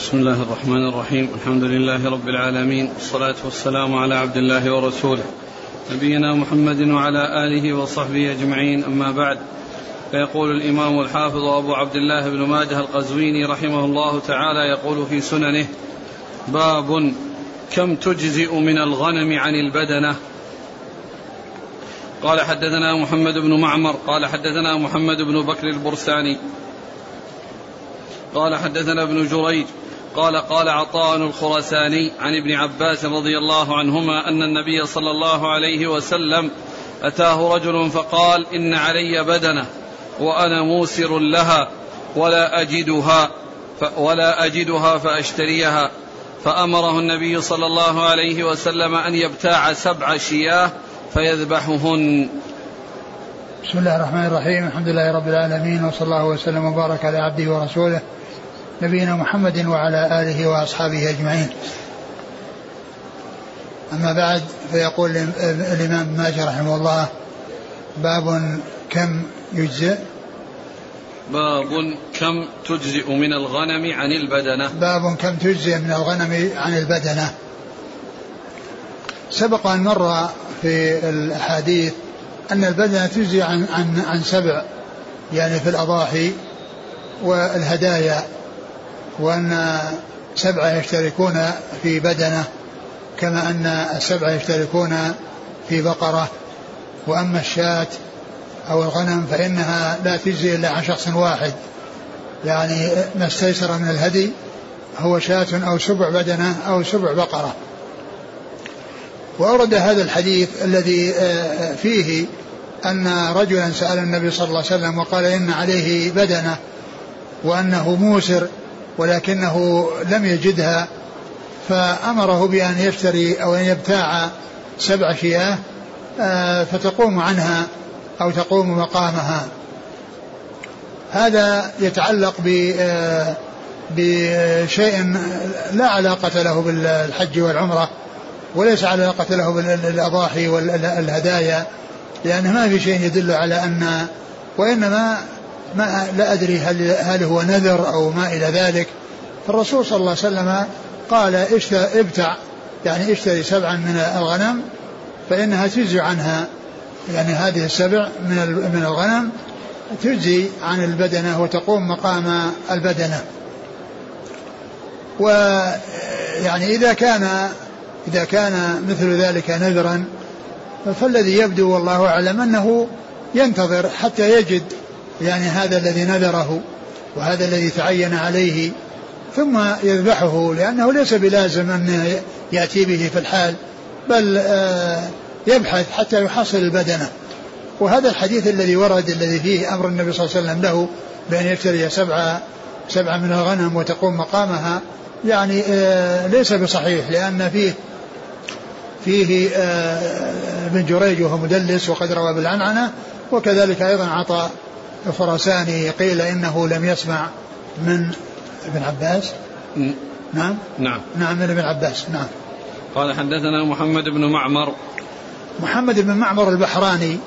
بسم الله الرحمن الرحيم الحمد لله رب العالمين والصلاة والسلام على عبد الله ورسوله نبينا محمد وعلى آله وصحبه أجمعين أما بعد فيقول الإمام الحافظ أبو عبد الله بن ماجه القزويني رحمه الله تعالى يقول في سننه باب كم تجزئ من الغنم عن البدنة قال حدثنا محمد بن معمر قال حدثنا محمد بن بكر البرساني قال حدثنا ابن جريج قال قال عطاء الخرساني عن ابن عباس رضي الله عنهما أن النبي صلى الله عليه وسلم أتاه رجل فقال إن علي بدنة وأنا موسر لها ولا أجدها ولا أجدها فأشتريها. فأمره النبي صلى الله عليه وسلم أن يبتاع سبع شياه فيذبحهن. بسم الله الرحمن الرحيم. الحمد لله رب العالمين وصلى الله وسلم وبارك على عبده ورسوله. نبينا محمد وعلى آله وأصحابه أجمعين. أما بعد فيقول الإمام ماجه رحمه الله باب كم يجزئ؟ باب كم تجزئ من الغنم عن البدنة؟ باب كم تجزئ من الغنم عن البدنة. سبق أن مر في الأحاديث أن البدنة تجزي عن, عن, عن سبع يعني في الأضاحي والهدايا. وأن سبعة يشتركون في بدنة كما أن السبعة يشتركون في بقرة. وأما الشاة أو الغنم فإنها لا تجزي إلا عن شخص واحد. يعني ما استيسر من الهدي هو شاة أو سبع بدنة أو سبع بقرة. وأورد هذا الحديث الذي آه، فيه أن رجلا سأل النبي صلى الله عليه وسلم وقال إن عليه بدنة وأنه موسر ولكنه لم يجدها فأمره بأن يشتري أو أن يبتاع سبع شياه آه، فتقوم عنها أو تقوم مقامها. هذا يتعلق ب آه، بشيء لا علاقة له بالحج والعمرة وليس علاقة له بالأضاحي والهدايا لأن ما في شيء يدل على أن وإنما ما لا أدري هل, هل هو نذر أو ما إلى ذلك. فالرسول صلى الله عليه وسلم قال ابتع يعني اشتري سبعا من الغنم فإنها تجزي عنها. يعني هذه السبع من من الغنم تجزي عن البدنة وتقوم مقام البدنة. ويعني إذا كان إذا كان مثل ذلك نذرا فالذي يبدو والله أعلم أنه ينتظر حتى يجد يعني هذا الذي نذره وهذا الذي تعين عليه ثم يذبحه لأنه ليس بلازم أن يأتي به في الحال بل آه، يبحث حتى يحصل البدنة. وهذا الحديث الذي ورد الذي فيه أمر النبي صلى الله عليه وسلم له بأن يشتري سبعة سبعة من الغنم وتقوم مقامها يعني آه، ليس بصحيح لأن فيه فيه آه، ابن جريج وهو مدلس وقد روى بالعنعنة وكذلك أيضا عطى الخراساني قيل إنه لم يسمع من ابن عباس؟ نعم. نعم. نعم من ابن عباس نعم. قال حدثنا محمد بن معمر. محمد بن معمر البحراني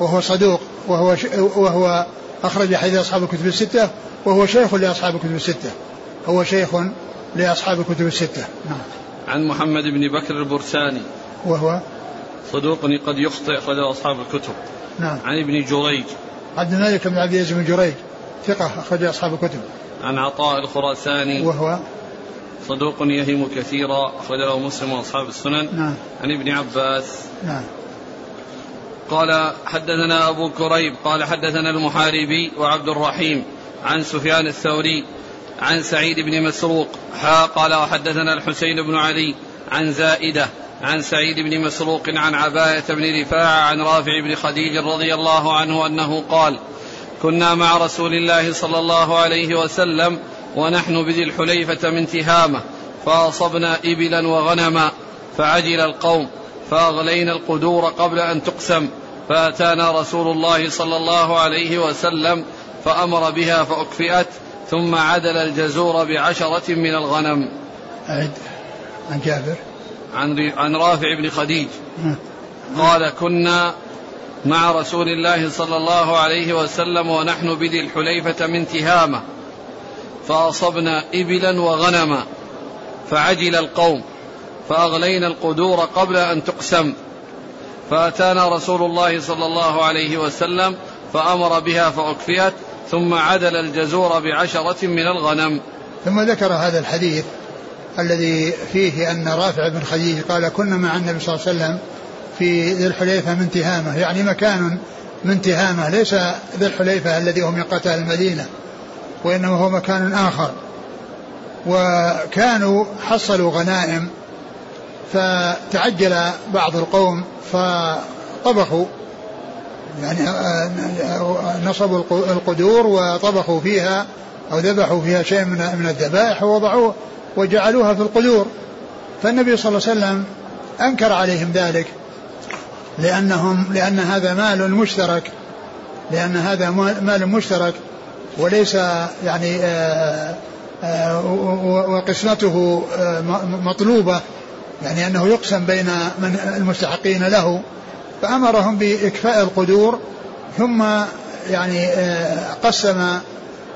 وهو صدوق وهو وهو أخرج حديث أصحاب الكتب الستة وهو شيخ لأصحاب الكتب الستة. هو شيخ لأصحاب الكتب الستة. نعم. عن محمد بن بكر البرساني. وهو؟ صدوق قد يخطئ أخرج أصحاب الكتب. نعم. عن ابن جريج. عبد الملك بن عبد العزيز بن جريج ثقة أخرج أصحاب الكتب. عن عطاء الخراساني. وهو؟ صدوق يهم كثيرا أخرج له مسلم وأصحاب السنن. نعم. عن ابن عباس. نعم. قال حدثنا أبو كريب قال حدثنا المحاربي وعبد الرحيم عن سفيان الثوري عن سعيد بن مسروق حا قال وحدثنا الحسين بن علي عن زائدة عن سعيد بن مسروق عن عباية بن رفاعة عن رافع بن خديج رضي الله عنه أنه قال كنا مع رسول الله صلى الله عليه وسلم ونحن بذي الحليفة من تهامة فأصبنا إبلا وغنما فعجل القوم فأغلينا القدور قبل أن تقسم فأتانا رسول الله صلى الله عليه وسلم فأمر بها فأكفئت ثم عدل الجزور بعشرة من الغنم. عن جابر. عن عن رافع بن خديج. قال كنا مع رسول الله صلى الله عليه وسلم ونحن بذي الحليفة من تهامة فأصبنا إبلا وغنما فعجل القوم فأغلينا القدور قبل أن تقسم فأتانا رسول الله صلى الله عليه وسلم فأمر بها فأكفئت ثم عدل الجزور بعشرة من الغنم. ثم ذكر هذا الحديث الذي فيه أن رافع بن خديج قال كنا مع النبي صلى الله عليه وسلم في ذي الحليفة من تهامة. يعني مكان من تهامة ليس ذي الحليفة الذي هو من قتال المدينة وإنما هو مكان آخر. وكانوا حصلوا غنائم فتعجل بعض القوم فطبخوا يعني آه، نصبوا القدور وطبخوا فيها أو ذبحوا فيها شيء من الذبائح ووضعوه. وجعلوها في القدور. فالنبي صلى الله عليه وسلم أنكر عليهم ذلك لأنهم لأن هذا مال مشترك لأن هذا مال مشترك وليس يعني آه، وقسمته مطلوبة يعني أنه يقسم بين من المستحقين له. فأمرهم بإكفاء القدور ثم يعني آه، قسم آه،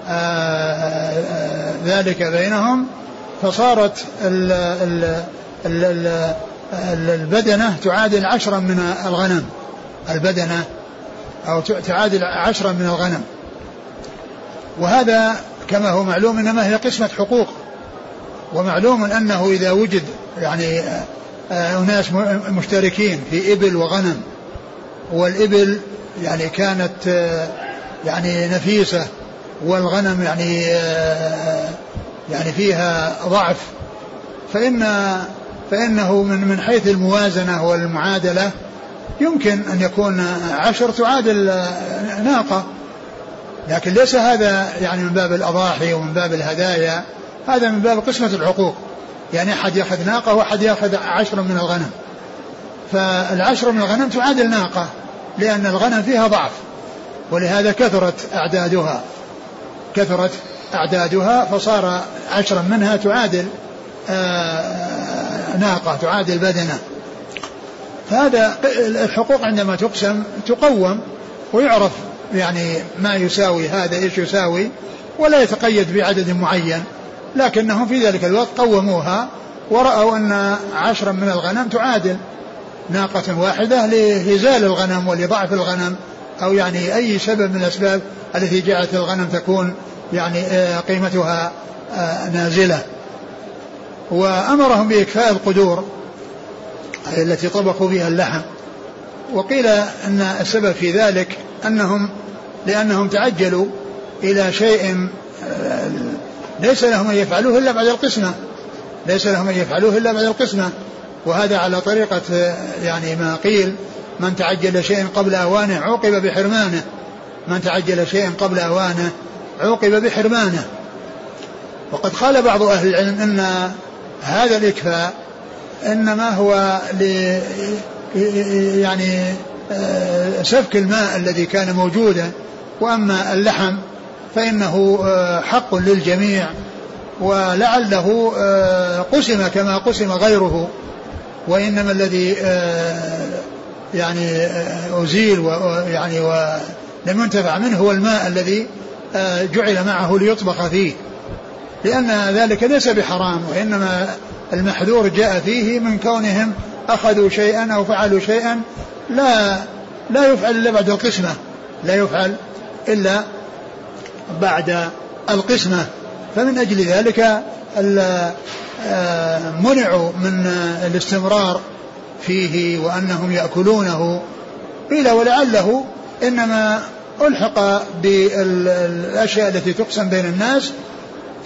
آه، ذلك بينهم فصارت البدنة تعادل عشرا من الغنم. البدنة أو تعادل عشرا من الغنم. وهذا كما هو معلوم إنما هي قسمة حقوق. ومعلوم أنه إذا وجد يعني أناس مشتركين في إبل وغنم والإبل يعني كانت يعني نفيسة والغنم يعني يعني فيها ضعف فإن فإنه من من حيث الموازنة والمعادلة يمكن أن يكون عشر تعادل ناقة. لكن ليس هذا يعني من باب الأضاحي ومن باب الهدايا هذا من باب قسمة الحقوق يعني أحد يأخذ ناقة وأحد يأخذ عشر من الغنم. فالعشر من الغنم تعادل ناقة لأن الغنم فيها ضعف ولهذا كثرت أعدادها. كثرت أعدادها فصار عشرا منها تعادل آه، ناقة تعادل بدنة. فهذا الحقوق عندما تقسم تقوم ويعرف يعني ما يساوي هذا إيش يساوي ولا يتقيد بعدد معين. لكنهم في ذلك الوقت قوموها ورأوا أن عشرا من الغنم تعادل. ناقة واحدة لإزال الغنم ولضعف الغنم أو يعني أي سبب من الأسباب التي جعلت الغنم تكون يعني آه، قيمتها آه، نازلة. وأمرهم بإكفاء القدور التي طبخوا فيها اللحم. وقيل أن السبب في ذلك أنهم لأنهم تعجلوا إلى شيء آه، ليس لهم أن يفعلوه إلا بعد القسمة. ليس لهم أن يفعلوه إلا بعد القسمة. وهذا على طريقة يعني ما قيل من تعجل شيئا قبل أوانه عوقب بحرمانه. من تعجل شيئا قبل أوانه عوقب بحرمانه. وقد قال بعض أهل العلم أن هذا الإكفاء إنما هو ل يعني آه، سفك الماء الذي كان موجودا. وأما اللحم فإنه آه، حق للجميع. ولعله آه، قسم كما قسم غيره. وإنما الذي يعني أزيل ويعني ولم ينتفع منه هو الماء الذي جعل معه ليطبخ فيه. لأن ذلك ليس بحرام وإنما المحذور جاء فيه من كونهم أخذوا شيئا أو فعلوا شيئا لا لا يفعل إلا بعد القسمة لا يفعل إلا بعد القسمة. فمن أجل ذلك آه، منعوا من الاستمرار فيه وأنهم يأكلونه. قيل ولعله إنما ألحق بالأشياء التي تقسم بين الناس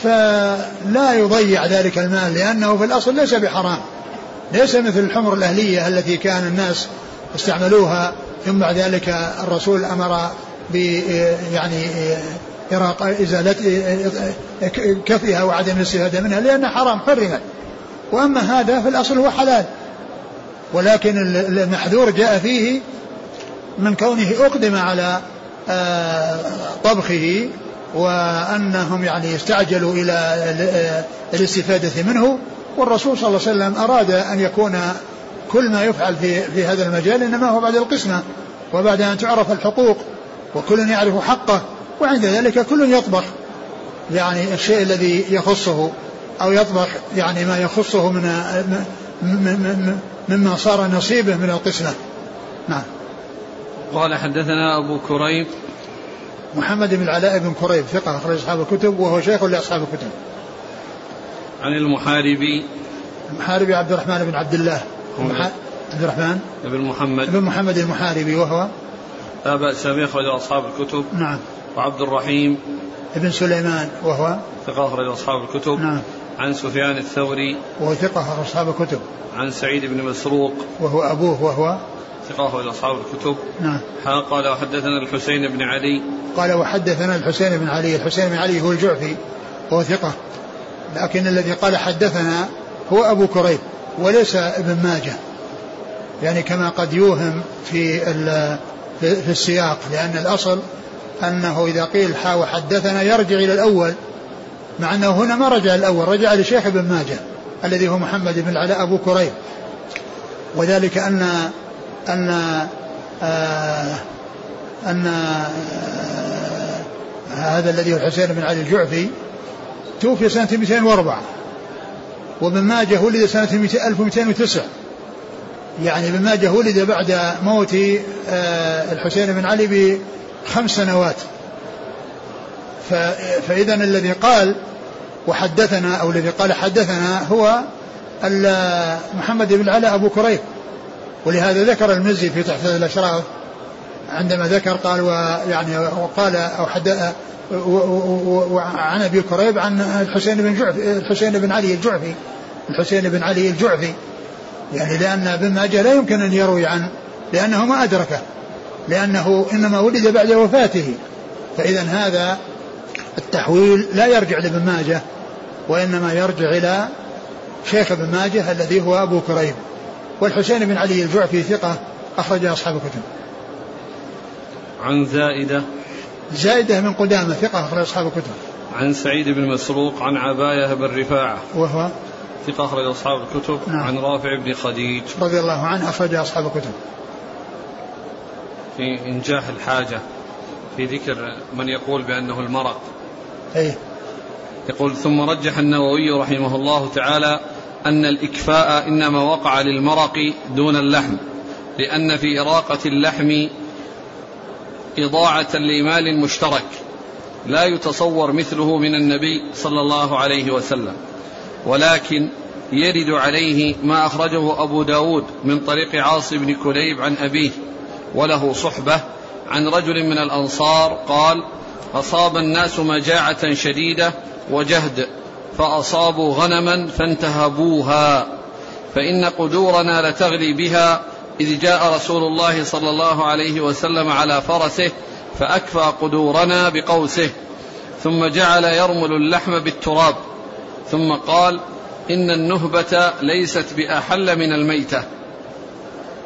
فلا يضيع ذلك المال لأنه في الأصل ليس بحرام. ليس مثل الحمر الأهلية التي كان الناس استعملوها ثم بعد ذلك الرسول أمر ب يعني إراق إزالة كفها وعدم الاستفادة منها لأنها حرام حرمت. وأما هذا في الأصل هو حلال. ولكن المحذور جاء فيه من كونه أقدم على طبخه وأنهم يعني استعجلوا إلى آه، الاستفادة منه والرسول صلى الله عليه وسلم أراد أن يكون كل ما يفعل في, في هذا المجال إنما هو بعد القسمة وبعد أن تعرف الحقوق وكل يعرف حقه وعند ذلك كل يطبخ يعني الشيء الذي يخصه أو يطبخ يعني ما يخصه من مما صار نصيبه من القسمة. نعم. قال حدثنا أبو كريب. محمد بن العلاء بن كريب ثقة أخرج أصحاب الكتب وهو شيخ لأصحاب الكتب. عن المحاربي. المحاربي عبد الرحمن بن عبد الله. عبد الرحمن؟ بن محمد. بن محمد المحاربي وهو؟ لا بأس به أخرج أصحاب الكتب. نعم. وعبد الرحيم. بن سليمان وهو؟ ثقة أخرج أصحاب الكتب. نعم. عن سفيان الثوري. وهو ثقة أصحاب الكتب. عن سعيد بن مسروق. وهو أبوه وهو؟ ثقة أخرج أصحاب الكتب. نعم. قال وحدثنا الحسين بن علي. قال وحدثنا الحسين بن علي. الحسين بن علي هو الجعفي وهو ثقة. لكن الذي قال حدثنا هو أبو كريب وليس ابن ماجه. يعني كما قد يوهم في في السياق لأن الأصل أنه إذا قيل حا وحدثنا يرجع إلى الأول مع أنه هنا ما رجع الأول رجع لشيخ ابن ماجه الذي هو محمد بن العلاء أبو كريب. وذلك أن أن آه أن آه هذا الذي هو الحسين بن علي الجعفي توفي سنة 204 وابن ماجه ولد سنة 1209 يعني ابن ماجه ولد بعد موت آه الحسين بن علي بخمس سنوات. فإذا الذي قال وحدثنا أو الذي قال حدثنا هو محمد بن العلاء أبو كريب. ولهذا ذكر المزي في تحفظ الأشراف. عندما ذكر قال ويعني وقال أو حد وعن أبي كريب عن الحسين بن جعفي الحسين بن علي الجعفي الحسين بن علي الجعفي. يعني لأن ابن ماجه لا يمكن أن يروي عن لأنه ما أدركه لأنه إنما ولد بعد وفاته. فإذا هذا التحويل لا يرجع لابن ماجه وإنما يرجع إلى شيخ ابن ماجه الذي هو أبو كريم والحسين بن علي الجعفي ثقة أخرج أصحاب الكتب. عن زائدة. زائدة من قدامة ثقة أخرج أصحاب الكتب. عن سعيد بن مسروق عن عباية بن رفاعة. وهو؟ ثقة أخرج أصحاب الكتب. نعم. عن رافع بن خديج. رضي الله عنه أخرج أصحاب الكتب. في إنجاح الحاجة في ذكر من يقول بأنه المرق أيه. يقول ثم رجح النووي رحمه الله تعالى أن الإكفاء إنما وقع للمرق دون اللحم لأن في إراقة اللحم إضاعة لمال مشترك لا يتصور مثله من النبي صلى الله عليه وسلم. ولكن يرد عليه ما أخرجه أبو داود من طريق عاص بن كليب عن أبيه وله صحبة عن رجل من الأنصار قال أصاب الناس مجاعة شديدة وجهد. فأصابوا غنما فانتهبوها. فإن قدورنا لتغلي بها إذ جاء رسول الله صلى الله عليه وسلم على فرسه فأكفى قدورنا بقوسه ثم جعل يرمل اللحم بالتراب ثم قال إن النهبة ليست بأحل من الميتة.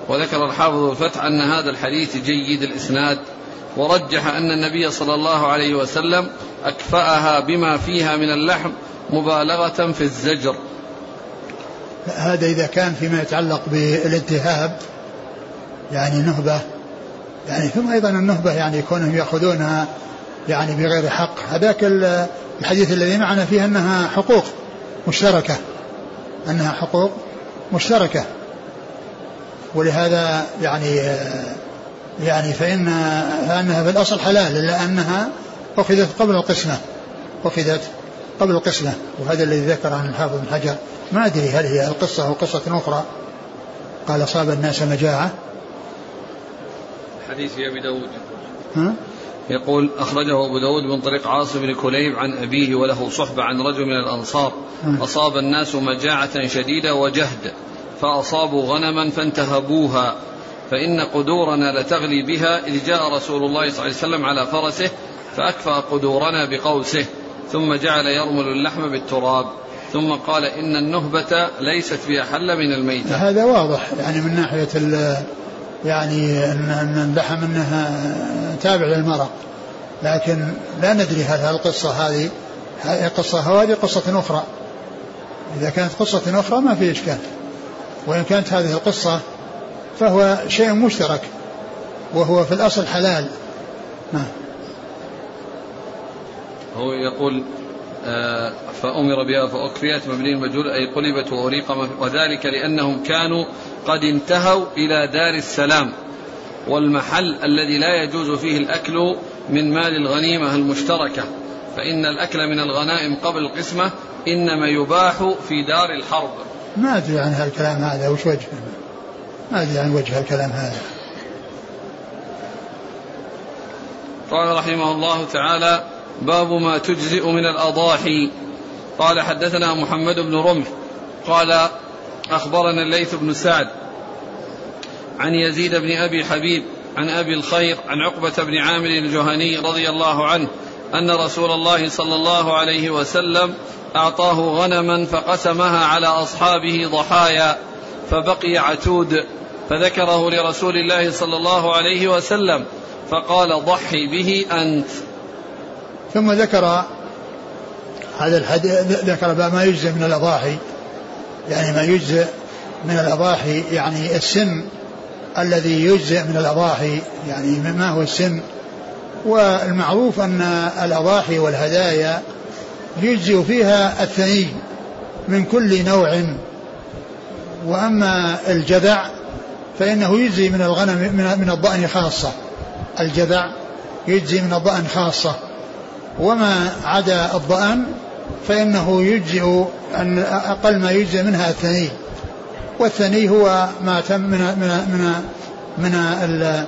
وذكر الحافظ الفتح أن هذا الحديث جيد الإسناد ورجح أن النبي صلى الله عليه وسلم أكفأها بما فيها من اللحم مبالغة في الزجر. هذا إذا كان فيما يتعلق بالالتهاب يعني نهبة يعني ثم أيضا النهبة يعني كونهم يأخذونها يعني بغير حق. هذاك الحديث الذي معنا فيه أنها حقوق مشتركة. أنها حقوق مشتركة. ولهذا يعني يعني فإن فإنها في الأصل حلال إلا أنها أخذت قبل القسمة. أخذت قبل القسمة وهذا الذي ذكر عن الحافظ بن حجر. ما أدري هل هي القصة أو قصة أخرى. قال أصاب الناس مجاعة. حديث أبي داود. ها؟ يقول أخرجه أبو داود من طريق عاصم بن كليب عن أبيه وله صحبة عن رجل من الأنصار. أصاب الناس مجاعة شديدة وجهد فأصابوا غنما فانتهبوها. فإن قدورنا لتغلي بها إذ جاء رسول الله صلى الله عليه وسلم على فرسه فأكفأ قدورنا بقوسه. ثم جعل يرمل اللحم بالتراب ثم قال إن النهبة ليست بأحل من الميتة. هذا واضح يعني من ناحية يعني أن اللحم أنها تابع للمرق. لكن لا ندري هل القصة هذه قصة وهذه قصة أخرى. إذا كانت قصة أخرى ما في إشكال. وإن كانت هذه القصة فهو شيء مشترك وهو في الأصل حلال. نعم. هو يقول آه، فأمر بها فأكفيت مبني المجهول أي قلبت وأريق وذلك لأنهم كانوا قد انتهوا إلى دار السلام والمحل الذي لا يجوز فيه الأكل من مال الغنيمة المشتركة. فإن الأكل من الغنائم قبل القسمة إنما يباح في دار الحرب. ما أدري عن هالكلام هذا وش وجهه؟ ما أدري عن وجه الكلام هذا. قال رحمه الله تعالى باب ما تجزئ من الأضاحي. قال حدثنا محمد بن رمح. قال أخبرنا الليث بن سعد عن يزيد بن أبي حبيب عن أبي الخير عن عقبة بن عامر الجهني رضي الله عنه أن رسول الله صلى الله عليه وسلم أعطاه غنما فقسمها على أصحابه ضحايا فبقي عتود فذكره لرسول الله صلى الله عليه وسلم فقال ضحي به أنت. ثم ذكر هذا الحديث ذكر ما يجزئ من الأضاحي. يعني ما يجزئ من الأضاحي يعني السن الذي يجزئ من الأضاحي يعني ما هو السن. والمعروف أن الأضاحي والهدايا يجزئ فيها الثني من كل نوع. وأما الجذع فإنه يجزي من الغنم من الضأن خاصة. الجذع يجزي من الضأن خاصة. وما عدا الضأن فإنه يجزئ أن أقل ما يجزئ منها الثني. والثني هو ما تم من من من, من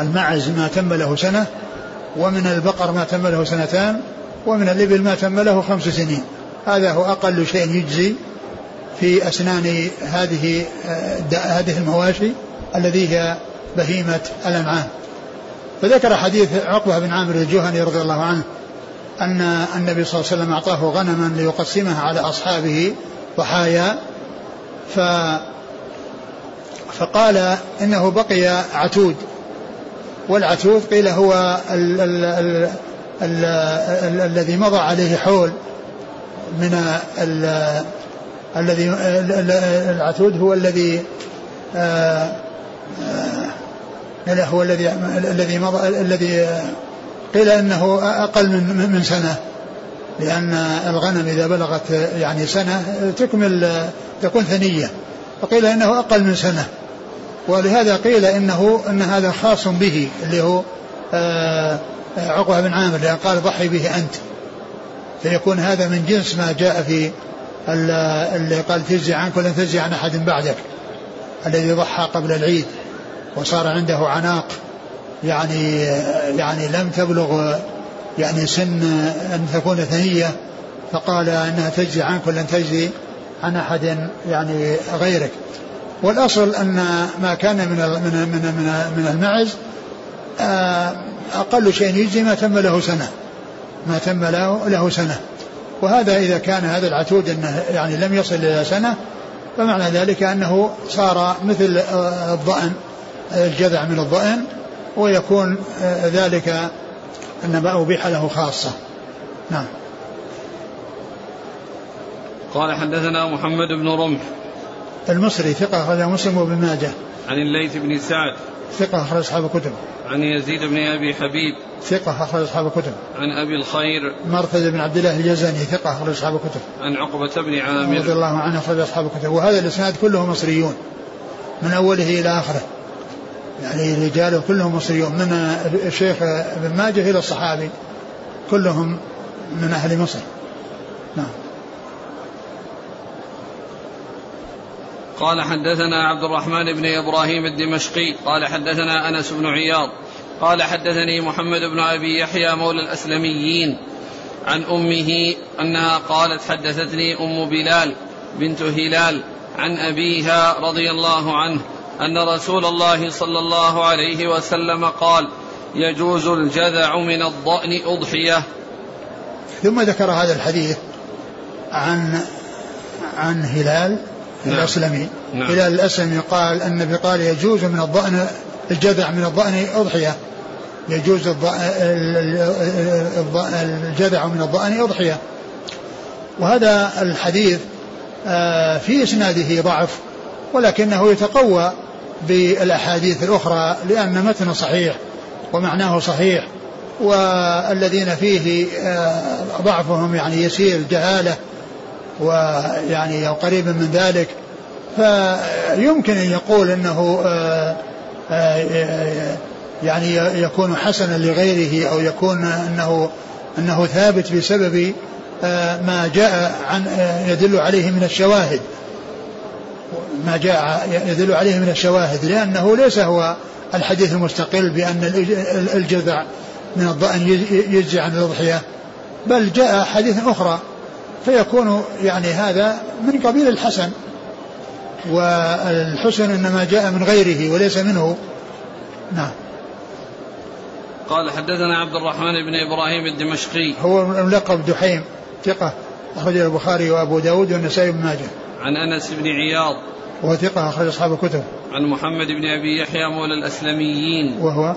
المعز ما تم له سنة ومن البقر ما تم له سنتان ومن الإبل ما تم له خمس سنين. هذا هو أقل شيء يجزي في أسنان هذه هذه المواشي الذي هي بهيمة الأنعام. فذكر حديث عقبة بن عامر الجهني رضي الله عنه أن النبي صلى الله عليه وسلم أعطاه غنما ليقسمها على أصحابه ضحايا ف فقال إنه بقي عتود. والعتود قيل هو ال ال ال ال ال الذي مضى عليه حول من الذي العتود هو الذي آه، آه، هو الذي الذي مضى الذي قيل أنه أقل من من سنة لأن الغنم إذا بلغت يعني سنة تكمل تكون ثنية فقيل أنه أقل من سنة ولهذا قيل إنه إن هذا خاص به اللي هو آه، عقبة بن عامر لأن قال ضحي به أنت فيكون هذا من جنس ما جاء في اللي قال تجزي عنك ولن تجزي عن أحد بعدك الذي ضحى قبل العيد. وصار عنده عناق يعني يعني لم تبلغ يعني سن أن تكون ثنية فقال أنها تجزي عنك ولن تجزي عن أحد يعني غيرك. والأصل أن ما كان من من من من, من المعز آه، أقل شيء يجزي ما تم له سنة ما تم له له سنة. وهذا إذا كان هذا العتود انه يعني لم يصل إلى سنة فمعنى ذلك أنه صار مثل آه، الضأن الجذع من الضأن ويكون آه، ذلك أن ما أبيح له خاصة نعم قال حدثنا محمد بن رمح المصري ثقة أخرج مسلم وابن ماجه. عن الليث بن سعد. ثقة أخرج أصحاب الكتب. عن يزيد بن أبي حبيب. ثقة أخرج أصحاب الكتب. عن أبي الخير. مرثد بن عبد الله الجزني ثقة أخرج أصحاب الكتب. عن عقبة بن عامر. رضي الله عنه أخرج أصحاب الكتب وهذا الإسناد كله مصريون من أوله إلى آخره. يعني رجاله كلهم مصريون من الشيخ ابن ماجه إلى الصحابي كلهم من أهل مصر. نعم. قال حدثنا عبد الرحمن بن إبراهيم الدمشقي قال حدثنا أنس بن عياض قال حدثني محمد بن أبي يحيى مولى الأسلميين عن أمه أنها قالت حدثتني أم بلال بنت هلال عن أبيها رضي الله عنه أن رسول الله صلى الله عليه وسلم قال يجوز الجذع من الضأن أضحية. ثم ذكر هذا الحديث عن عن هلال نعم. الأسلمي. نعم. هلال الأسلمي قال النبي قال يجوز من الضأن الجذع من الضأن أضحية. يجوز الجذع من الضأن أضحية. وهذا الحديث آه، في إسناده ضعف ولكنه يتقوى. بالأحاديث الأخرى لأن متنه صحيح ومعناه صحيح والذين فيه آه، ضعفهم يعني يسير جهالة ويعني أو قريب من ذلك. فيمكن أن يقول أنه آه، آه، يعني يكون حسنا لغيره أو يكون أنه أنه ثابت بسبب ما جاء عن يدل عليه من الشواهد. ما جاء يدل عليه من الشواهد لأنه ليس هو الحديث المستقل بأن الجذع من الضأن يجزي عن الأضحية بل جاء حديث أخرى فيكون يعني هذا من قبيل الحسن والحسن إنما جاء من غيره وليس منه. نعم. قال حدثنا عبد الرحمن بن إبراهيم الدمشقي. هو ملقب دحيم ثقة أخرجه البخاري وأبو داود والنسائي بن ماجه. عن أنس بن عياض وهو ثقة أخرج أصحاب الكتب. عن محمد بن أبي يحيى مولى الأسلميين. وهو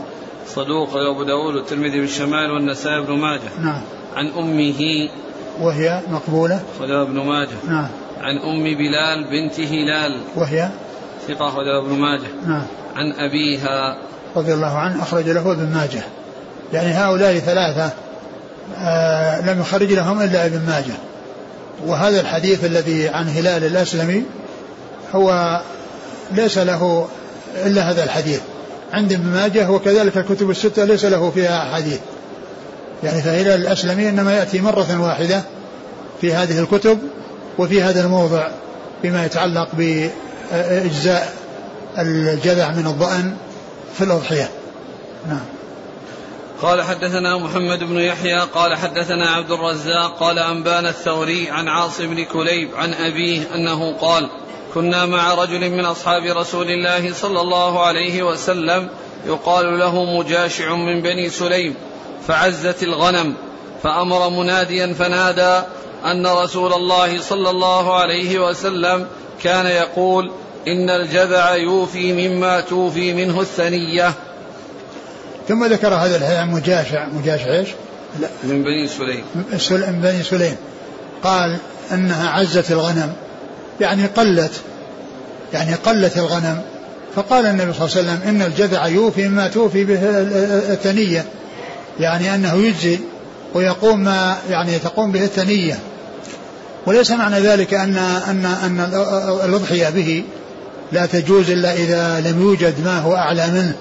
صدوق أبو داود والترمذي بالشمال والنسائي بن ماجه. نعم. عن أمه. وهي مقبولة. خذها ابن ماجه. نعم. عن أم بلال بنت هلال. وهي ثقة خذها ابن ماجه. نعم. عن أبيها. رضي الله عنه أخرج له ابن ماجه. يعني هؤلاء ثلاثة آه لم يخرج لهم إلا ابن ماجه. وهذا الحديث الذي عن هلال الأسلمي هو ليس له إلا هذا الحديث. عند ابن ماجه وكذلك الكتب الستة ليس له فيها حديث يعني فهلال الأسلمي إنما يأتي مرة واحدة في هذه الكتب وفي هذا الموضع بما يتعلق بإجزاء الجذع من الضأن في الأضحية. نعم. قال حدثنا محمد بن يحيى قال حدثنا عبد الرزاق قال أنبانا الثوري عن عاصم بن كليب عن أبيه أنه قال كنا مع رجل من أصحاب رسول الله صلى الله عليه وسلم يقال له مجاشع من بني سليم فعزت الغنم فأمر مناديا فنادى أن رسول الله صلى الله عليه وسلم كان يقول إن الجذع يوفي مما توفي منه الثنية ثم ذكر هذا الحديث عن مجاشع مجاشع إيش؟ لا من بني سليم. من بني سليم. قال أنها عزت الغنم يعني قلت يعني قلت الغنم. فقال النبي صلى الله عليه وسلم إن الجذع يوفي ما توفي به الثنيه يعني أنه يجزي ويقوم ما يعني تقوم به الثنيه وليس معنى ذلك أن أن أن الأضحية به لا تجوز إلا إذا لم يوجد ما هو أعلى منه.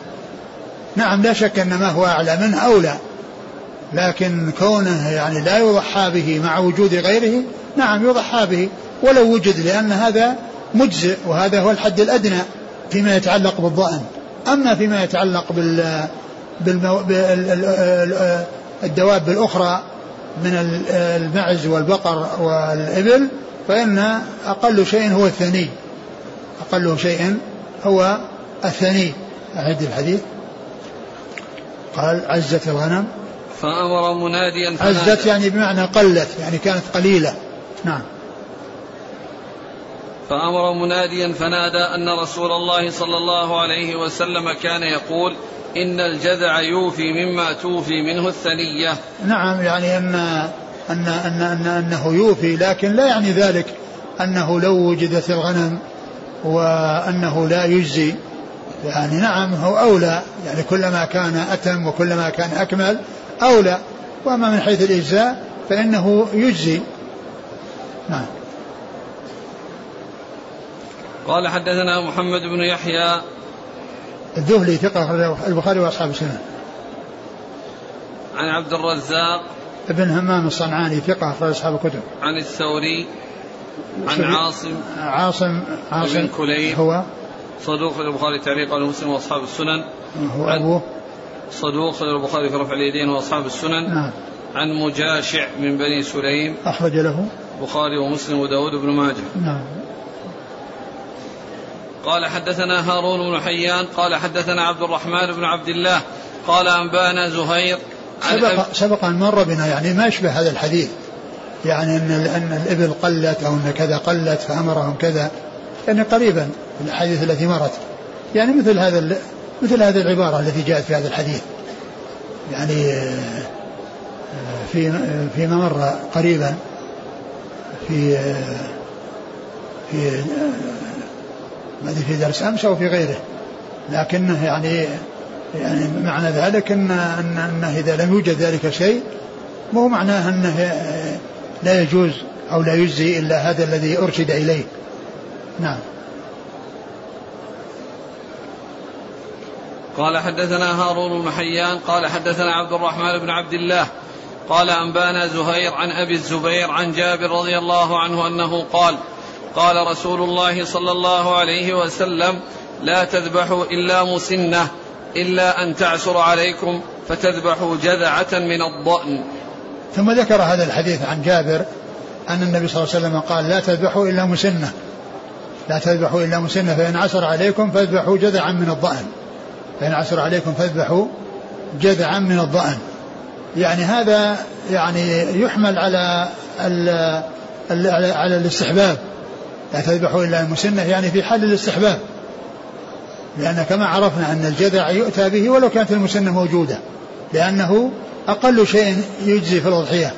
نعم لا شك أن ما هو أعلى منه أولى لكن كونه يعني لا يضحى به مع وجود غيره نعم يضحى به ولو وجد لأن هذا مجزئ وهذا هو الحد الأدنى فيما يتعلق بالظأن أما فيما يتعلق بال بالمو... بالدواب الأخرى من المعز والبقر والإبل فإن أقل شيء هو الثني أقل شيء هو الثني. أعد الحديث. قال عزت الغنم. فأمر مناديا فنادى. عزت يعني بمعنى قلت يعني كانت قليلة. نعم. فأمر مناديا فنادى أن رسول الله صلى الله عليه وسلم كان يقول إن الجذع يوفي مما توفي منه الثنية. نعم يعني أن أن أن, أن أنه يوفي لكن لا يعني ذلك أنه لو وجدت الغنم وأنه لا يجزي. يعني نعم هو أولى. يعني كلما كان أتم وكلما كان أكمل أولى. وأما من حيث الإجزاء فإنه يجزي. نعم. قال حدثنا محمد بن يحيى. الذهلي ثقة البخاري وأصحاب السنة. عن عبد الرزاق. ابن همام الصنعاني ثقة أخرج أصحاب الكتب. عن الثوري. عن عاصم. عاصم عاصم بن كليب. هو. صدوق البخاري تعليق على مسلم وأصحاب السنن. هو أبوه. صدوق البخاري في رفع اليدين وأصحاب السنن. نعم. عن مجاشع من بني سليم. أخرج له. البخاري ومسلم وداود بن ماجه. نعم. قال حدثنا هارون بن حيان قال حدثنا عبد الرحمن بن عبد الله قال أنبانا زهير. سبق سبق أن مر بنا يعني ما يشبه هذا الحديث. يعني إن إن الإبل قلت أو إن كذا قلت فأمرهم كذا. يعني قريبا الأحاديث التي مرت. يعني مثل هذا مثل هذه العبارة التي جاءت في هذا الحديث. يعني آه، في فيما مر قريبا في آه، في آه، ما في درس أمس أو في غيره. لكنه يعني يعني معنى ذلك أن, أن أنه إذا لم يوجد ذلك شيء مو معناه أنه لا يجوز أو لا يجزي إلا هذا الذي أرشد إليه. نعم. قال حدثنا هارون بن حيان قال حدثنا عبد الرحمن بن عبد الله قال أنبانا زهير عن أبي الزبير عن جابر رضي الله عنه أنه قال قال رسول الله صلى الله عليه وسلم لا تذبحوا إلا مسنة إلا أن تعسر عليكم فتذبحوا جذعة من الضأن. ثم ذكر هذا الحديث عن جابر أن النبي صلى الله عليه وسلم قال لا تذبحوا إلا مسنة. لا تذبحوا إلا مسنة فإن عسر عليكم فاذبحوا جذعا من الضأن. فإن عسر عليكم فاذبحوا جذعا من الضأن. يعني هذا يعني يحمل على على الاستحباب. لا تذبحوا إلا المسنة يعني في حال الاستحباب. لأن كما عرفنا أن الجذع يؤتى به ولو كانت المسنة موجودة. لأنه أقل شيء يجزي في الأضحية.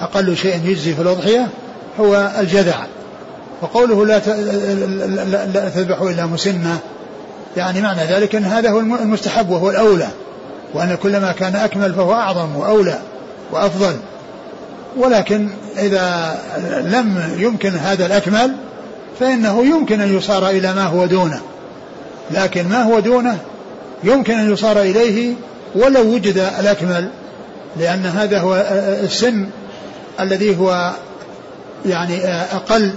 أقل شيء يجزي في الأضحية هو الجذع. وقوله لا لا تذبحوا إلا مسنة يعني معنى ذلك أن هذا هو المستحب وهو الأولى وأن كلما كان أكمل فهو أعظم وأولى وأفضل. ولكن إذا لم يمكن هذا الأكمل فإنه يمكن أن يصار إلى ما هو دونه. لكن ما هو دونه؟ يمكن أن يصار إليه ولو وجد الأكمل لأن هذا هو السن الذي هو يعني أقل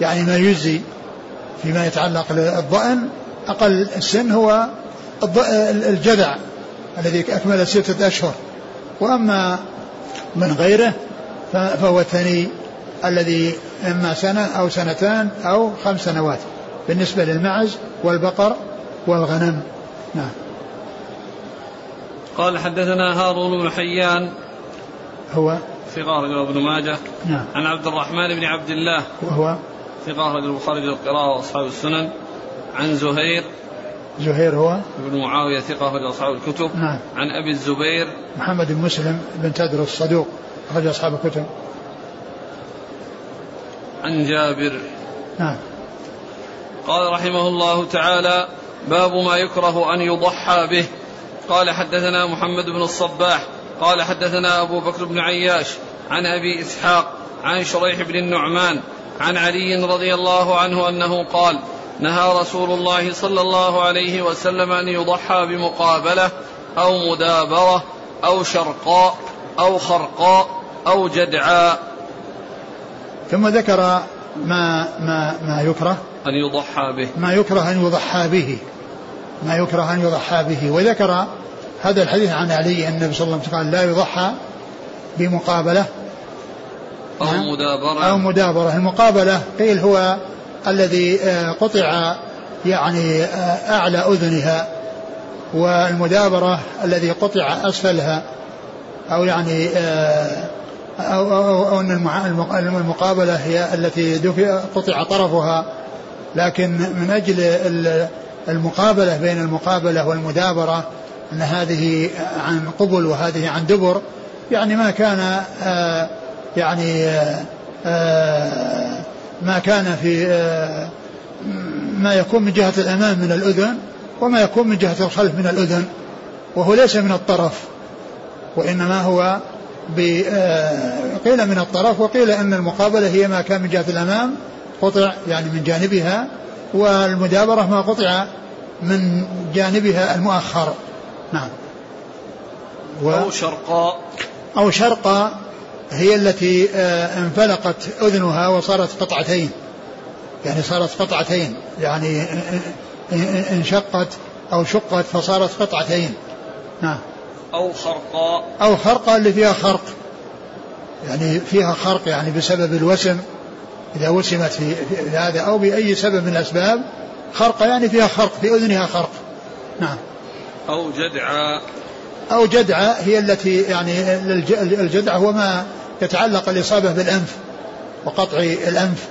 يعني ما يجزي فيما يتعلق بالضأن. أقل السن هو الجذع الذي أكمل ستة أشهر. وأما من غيره فهو الثاني الذي إما سنة أو سنتان أو خمس سنوات بالنسبة للمعز والبقر والغنم. نعم. قال حدثنا هارون بن حيان هو ثقة رجل ابن ماجه. نعم. عن عبد الرحمن بن عبد الله. وهو ثقة رجل البخاري للقراءة وأصحاب السنن. عن زهير. زهير هو؟ بن معاوية ثقة رجل أصحاب الكتب. نعم. عن أبي الزبير. محمد بن مسلم بن تدرس الصدوق رجل أصحاب الكتب. عن جابر. نعم. قال رحمه الله تعالى باب ما يكره أن يضحى به. قال حدثنا محمد بن الصباح. قال حدثنا أبو بكر بن عياش. عن أبي إسحاق. عن شريح بن النعمان. عن علي رضي الله عنه أنه قال نهى رسول الله صلى الله عليه وسلم أن يضحى بمقابلة أو مدابرة أو شرقاء أو خرقاء أو جدعاء. ثم ذكر ما ما ما يكره. أن يضحى به. ما يكره أن يضحى به. ما يكره أن يضحى به. وذكر هذا الحديث عن علي أن النبي صلى الله عليه وسلم قال لا يضحى بمقابلة أو نعم. مدابرة. أو مدابرة. المقابلة قيل هو الذي آه، قطع يعني آه، أعلى أذنها والمدابرة الذي قطع أسفلها أو يعني آه، أو, أو, أو أن المقابلة هي التي قطع طرفها. لكن من أجل المقابلة بين المقابلة والمدابرة أن هذه عن قبل وهذه عن دبر يعني ما كان يعني ما كان في ما يكون من جهة الأمام من الأذن وما يكون من جهة الخلف من الأذن وهو ليس من الطرف وإنما هو قيل من الطرف وقيل أن المقابلة هي ما كان من جهة الأمام قطع يعني من جانبها والمدابرة ما قطع من جانبها المؤخر. نعم. و أو شرقاء. أو شرقاء. هي التي انفلقت أذنها وصارت قطعتين. يعني صارت قطعتين. يعني انشقت أو شقت فصارت قطعتين. نعم. أو خرقاء أو خرقاء اللي فيها خرق. يعني فيها خرق يعني بسبب الوسم. إذا وسمت في هذا أو بأي سبب من الأسباب خرق يعني فيها خرق في أذنها خرق. نعم. أو جدعة أو جدعة هي التي يعني الجدعة هو ما يتعلق الإصابة بالأنف وقطع الأنف.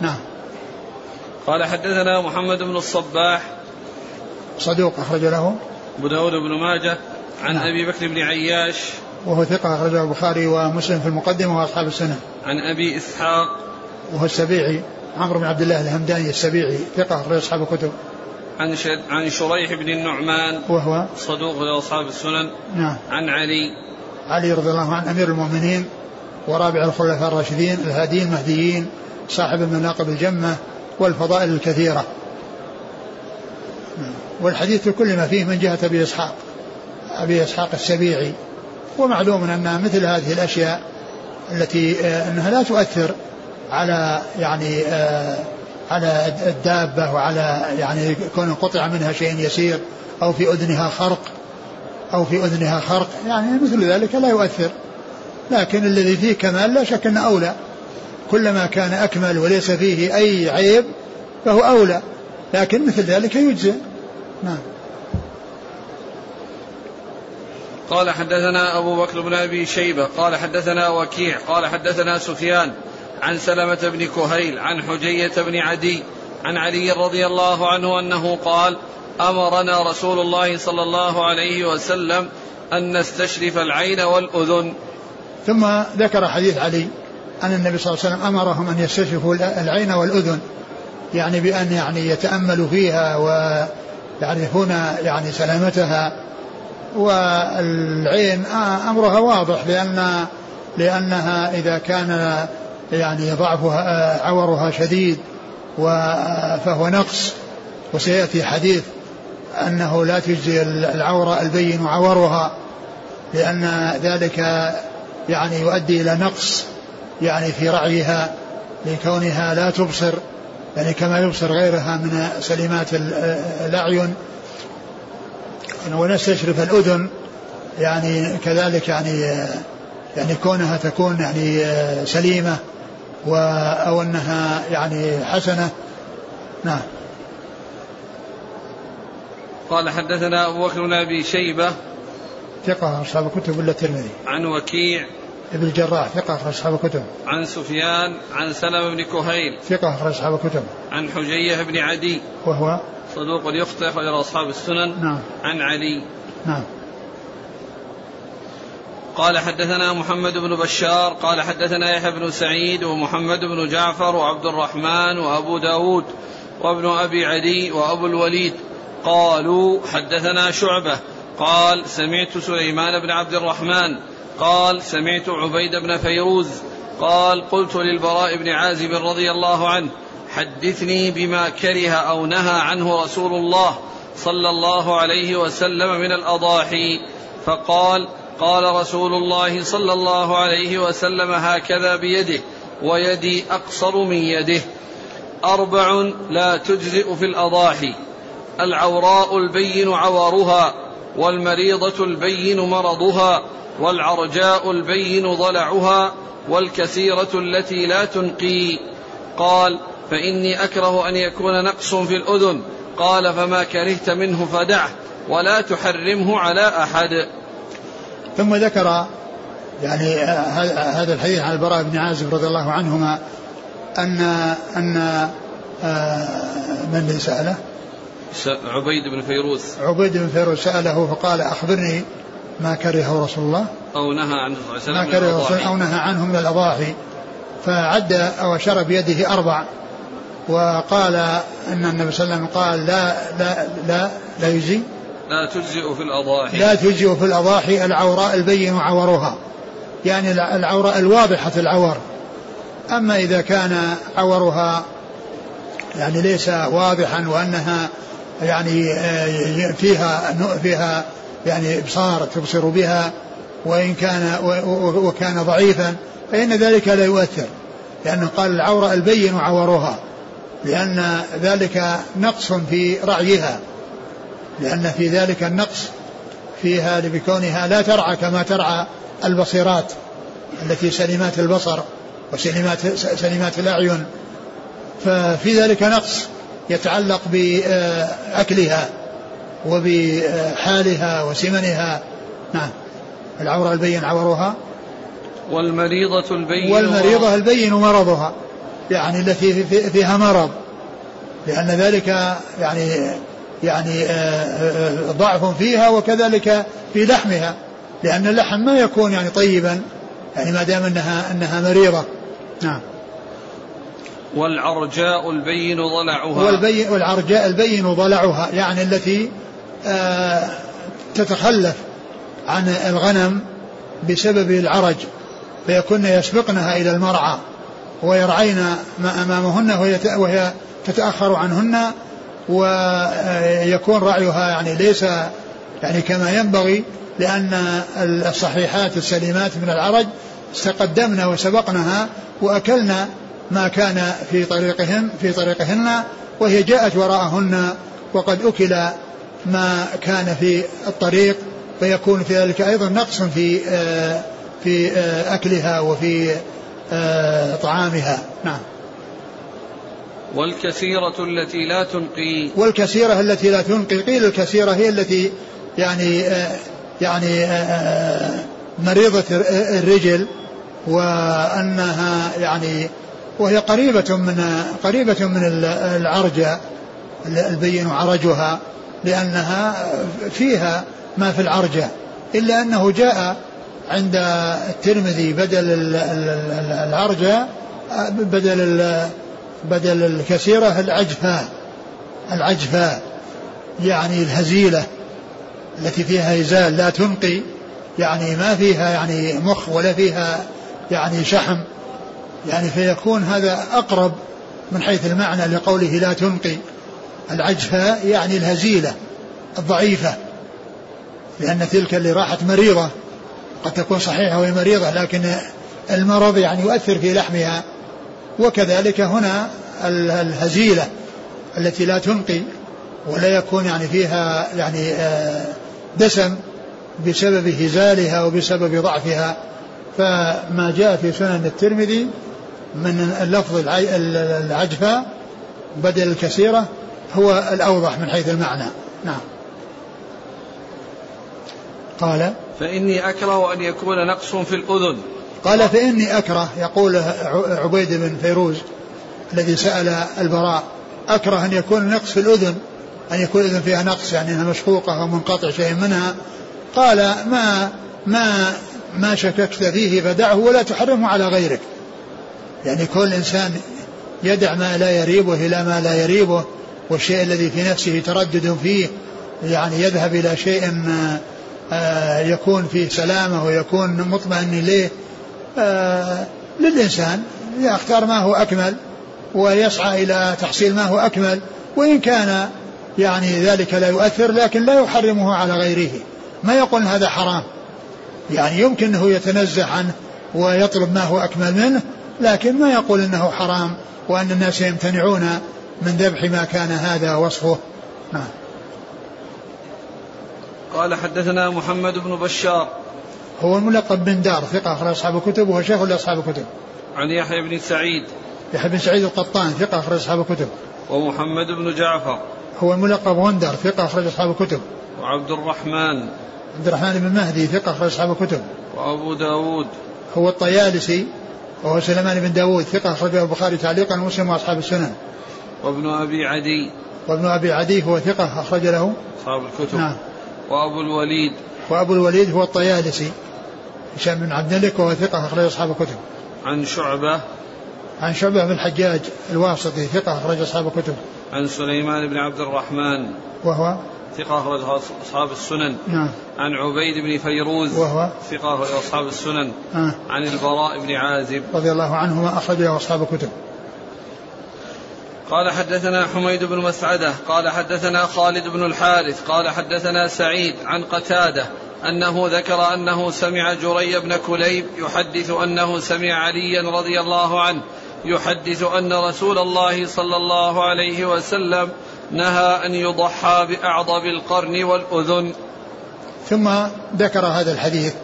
نعم. قال حدثنا محمد بن الصباح. صدوق أخرج له. أبو داود بن ماجه عن نعم. أبي بكر بن عياش. وهو ثقة أخرجه البخاري ومسلم في المقدمة وأصحاب السنة. عن أبي إسحاق. وهو السبيعي عمرو بن عبد الله الهمداني السبيعي ثقة أخرج أصحاب الكتب. عن عن شريح بن النعمان. وهو؟ صدوق لاصحاب السنن. نعم. عن علي. علي رضي الله عنه أمير المؤمنين. ورابع الخلفاء الراشدين الهاديين المهديين صاحب المناقب الجمة والفضائل الكثيرة. والحديث كل ما فيه من جهة أبي إسحاق أبي إسحاق السبيعي. ومعلوم أن مثل هذه الأشياء التي آه، أنها لا تؤثر على يعني آه، على الدابة وعلى يعني كون قطع منها شيء يسير أو في أذنها خرق أو في أذنها خرق. يعني مثل ذلك لا يؤثر. لكن الذي فيه كمال لا شك أنه أولى. كلما كان أكمل وليس فيه أي عيب فهو أولى. لكن مثل ذلك يجزئ. نعم. قال حدثنا أبو بكر بن أبي شيبة قال حدثنا وكيع قال حدثنا سفيان عن سلمة بن كهيل عن حجية بن عدي عن علي رضي الله عنه أنه قال أمرنا رسول الله صلى الله عليه وسلم أن نستشرف العين والأذن. ثم ذكر حديث علي أن النبي صلى الله عليه وسلم أمرهم أن يستشرفوا العين والأذن يعني بأن يعني يتأملوا فيها ويعرفون يعني سلامتها. والعين أمرها واضح لأن لأنها إذا كان يعني ضعفها عورها شديد فهو نقص. وسيأتي حديث أنه لا تجزي العورة البين عورها لأن ذلك يعني يؤدي إلى نقص يعني في رعيها لكونها لا تبصر يعني كما يبصر غيرها من سليمات الأعين. ونستشرف الأذن يعني كذلك يعني يعني كونها تكون يعني سليمة أو أنها يعني حسنة. نعم. قال حدثنا أبو بكر بن أبي شيبة ثقة أصحاب الكتب إلا الترمذي؟ عن وكيع. ابن الجراح ثقة أصحاب الكتب. عن سفيان عن سلمة بن كهيل. ثقة أصحاب الكتب. عن حجية بن عدي. وهو؟ صدوق يخطئ أخرج أصحاب السنن. نعم. عن علي. نعم. قال حدثنا محمد بن بشار قال حدثنا يحيى بن سعيد ومحمد بن جعفر وعبد الرحمن وأبو داود وابن أبي عدي وأبو الوليد. قالوا حدثنا شعبة قال سمعت سليمان بن عبد الرحمن قال سمعت عبيد بن فيروز قال قلت للبراء بن عازب رضي الله عنه حدثني بما كره أو نهى عنه رسول الله صلى الله عليه وسلم من الأضاحي. فقال قال رسول الله صلى الله عليه وسلم هكذا بيده ويدي أقصر من يده. أربع لا تجزئ في الأضاحي. العوراء البين عورها والمريضة البين مرضها والعرجاء البين ضلعها والكثيرة التي لا تنقي. قال فإني أكره أن يكون نقص في الأذن. قال فما كرهت منه فدعه ولا تحرمه على أحد. ثم ذكر يعني هذا الحديث عن البراء بن عازب رضي الله عنهما أن أن آه، من سأله؟ عبيد بن فيروز. عبيد بن فيروز سأله فقال أخبرني ما كرهه رسول الله. أو نهى عنه صلى الله ما كرهه رسول أو نهى عنه من الأضاحي. فعد أو أشار بيده أربع. وقال أن النبي صلى الله عليه وسلم قال لا لا لا لا يجزي. لا تجزئ في الأضاحي. لا تجزئ في الأضاحي العوراء البين عورها يعني العوراء الواضحة العور. أما إذا كان عورها يعني ليس واضحا وأنها يعني آه، فيها فيها يعني إبصار تبصر بها وإن كان وكان ضعيفا فإن ذلك لا يؤثر لأنه قال العورة البين عورها لأن ذلك نقص في رعيها لأن في ذلك النقص فيها بكونها لا ترعى كما ترعى البصيرات التي سليمات البصر وسليمات سليمات الأعين ففي ذلك نقص. يتعلق بأكلها وبحالها وسمنها. نعم. العورة البين عورها. والمريضة البين والمريضة البين مرضها. يعني التي فيها مرض. لأن ذلك يعني يعني آه، آه، ضعف فيها وكذلك في لحمها. لأن اللحم ما يكون يعني طيبا. يعني ما دام انها أنها مريضة. نعم. والعرجاء البين ضلعها. والبين والعرجاء البين ضلعها يعني التي آه تتخلف عن الغنم بسبب العرج فيكن يسبقنها إلى المرعى ويرعين ما أمامهن وهي تتأخر عنهن ويكون رعيها يعني ليس يعني كما ينبغي لأن الصحيحات السليمات من العرج تقدمنا وسبقناها وأكلنا ما كان في طريقهن في طريقهن وهي جاءت وراءهن وقد أكل ما كان في الطريق فيكون في ذلك أيضا نقص في آه، في آه، أكلها وفي آه، طعامها. نعم. والكثيرة التي لا تنقي. والكثيرة التي لا تنقي. قيل الكثيرة هي التي يعني يعني مريضة الرجل وأنها يعني وهي قريبة من قريبة من العرجة البين عرجها لأنها فيها ما في العرجة إلا أنه جاء عند الترمذي بدل العرجة بدل بدل الكثيرة العجفاء العجفاء يعني الهزيلة التي فيها إزال لا تنقي يعني ما فيها يعني مخ ولا فيها يعني شحم. يعني فيكون هذا أقرب من حيث المعنى لقوله لا تنقي. العجفاء يعني الهزيلة الضعيفة لأن تلك اللي راحت مريضة. قد تكون صحيحة وهي مريضة لكن المرض يعني يؤثر في لحمها. وكذلك هنا الهزيلة التي لا تنقي ولا يكون يعني فيها يعني آه، دسم بسبب هزالها وبسبب ضعفها. فما جاء في سنن الترمذي من اللفظ العجفة بدل الكثيرة هو الأوضح من حيث المعنى. نعم. قال فإني أكره أن يكون نقص في الأذن. قال فإني أكره يقول عبيد بن فيروز الذي سأل البراء أكره أن يكون نقص في الأذن؟ أن يكون الأذن فيها نقص يعني أنها مشقوقة أو منقطع شيء منها. قال ما ما ما شككت فيه فدعه ولا تحرمه على غيرك. يعني كل إنسان يدع ما لا يريبه إلى ما لا يريبه والشيء الذي في نفسه تردد فيه يعني يذهب إلى شيء آه، يكون فيه سلامة ويكون مطمئن إليه. آه، للإنسان يختار ما هو أكمل ويسعى إلى تحصيل ما هو أكمل وإن كان يعني ذلك لا يؤثر لكن لا يحرمه على غيره. ما يقول هذا حرام؟ يعني يمكن أنه يتنزه عنه ويطلب ما هو أكمل منه لكن ما يقول أنه حرام وأن الناس يمتنعون من ذبح ما كان هذا وصفه. نعم. قال حدثنا محمد بن بشار. هو الملقب بن دار ثقة أخرج أصحاب الكتب وهو شيخ لأصحاب الكتب. عن يحيى بن سعيد. يحيى بن سعيد القطان ثقة أخرج أصحاب الكتب. ومحمد بن جعفر. هو الملقب غندر ثقة أخرج أصحاب الكتب. وعبد الرحمن. عبد الرحمن بن مهدي ثقة أخرج أصحاب الكتب. وأبو داود. هو الطيالسي وهو سليمان بن داود ثقة أخرجه البخاري تعليقا ومسلم وأصحاب السنن. وابن أبي عدي. وابن أبي عدي هو ثقة أخرج له. أصحاب الكتب. نعم. وأبو الوليد. وأبو الوليد هو الطيالسي. هشام بن عبد الملك وهو ثقة أخرج أصحاب الكتب. عن شعبة. عن شعبة بن الحجاج الواسطي ثقة أخرج أصحاب الكتب. عن سليمان بن عبد الرحمن. وهو ثقة أخرج أصحاب السنن. نعم. عن عبيد بن فيروز وهو؟ ثقة أخرج أصحاب السنن. آه. عن البراء بن عازب. رضي الله عنهما أخرجه أصحاب الكتب. قال حدثنا حميد بن مسعدة قال حدثنا خالد بن الحارث قال حدثنا سعيد عن قتادة أنه ذكر أنه سمع جري بن كليب يحدث أنه سمع عليا رضي الله عنه يحدث أن رسول الله صلى الله عليه وسلم نهى أن يضحى بأعضب القرن والأذن. ثم ذكر هذا الحديث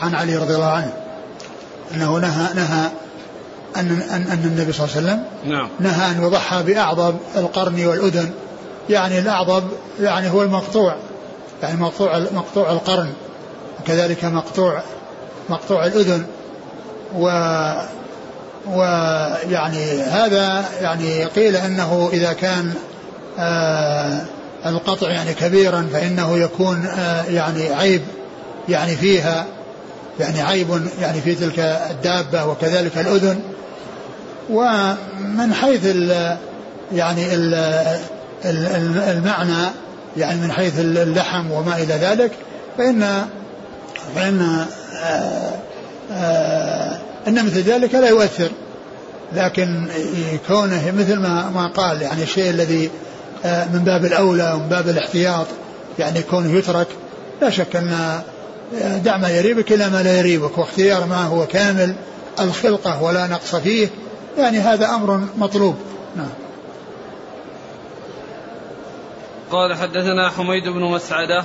عن علي رضي الله عنه. أنه نهى نهى أن أن أن النبي صلى الله عليه وسلم نعم. نهى أن يضحى بأعضب القرن والأذن. يعني الأعضب يعني هو المقطوع. يعني مقطوع مقطوع القرن. وكذلك مقطوع مقطوع الأذن. و ويعني هذا يعني قيل أنه إذا كان القطع يعني كبيرا فإنه يكون آه يعني عيب يعني فيها يعني عيب يعني في تلك الدابة وكذلك الأذن. ومن حيث ال يعني ال المعنى يعني من حيث اللحم وما إلى ذلك فإن فإن آآ آآ أن مثل ذلك لا يؤثر. لكن كونه مثل ما ما قال يعني الشيء الذي من باب الأولى ومن باب الاحتياط يعني كونه يترك لا شك أن دع ما يريبك إلى ما لا يريبك واختيار ما هو كامل الخلقة ولا نقص فيه يعني هذا أمر مطلوب. نعم. قال حدثنا حميد بن مسعدة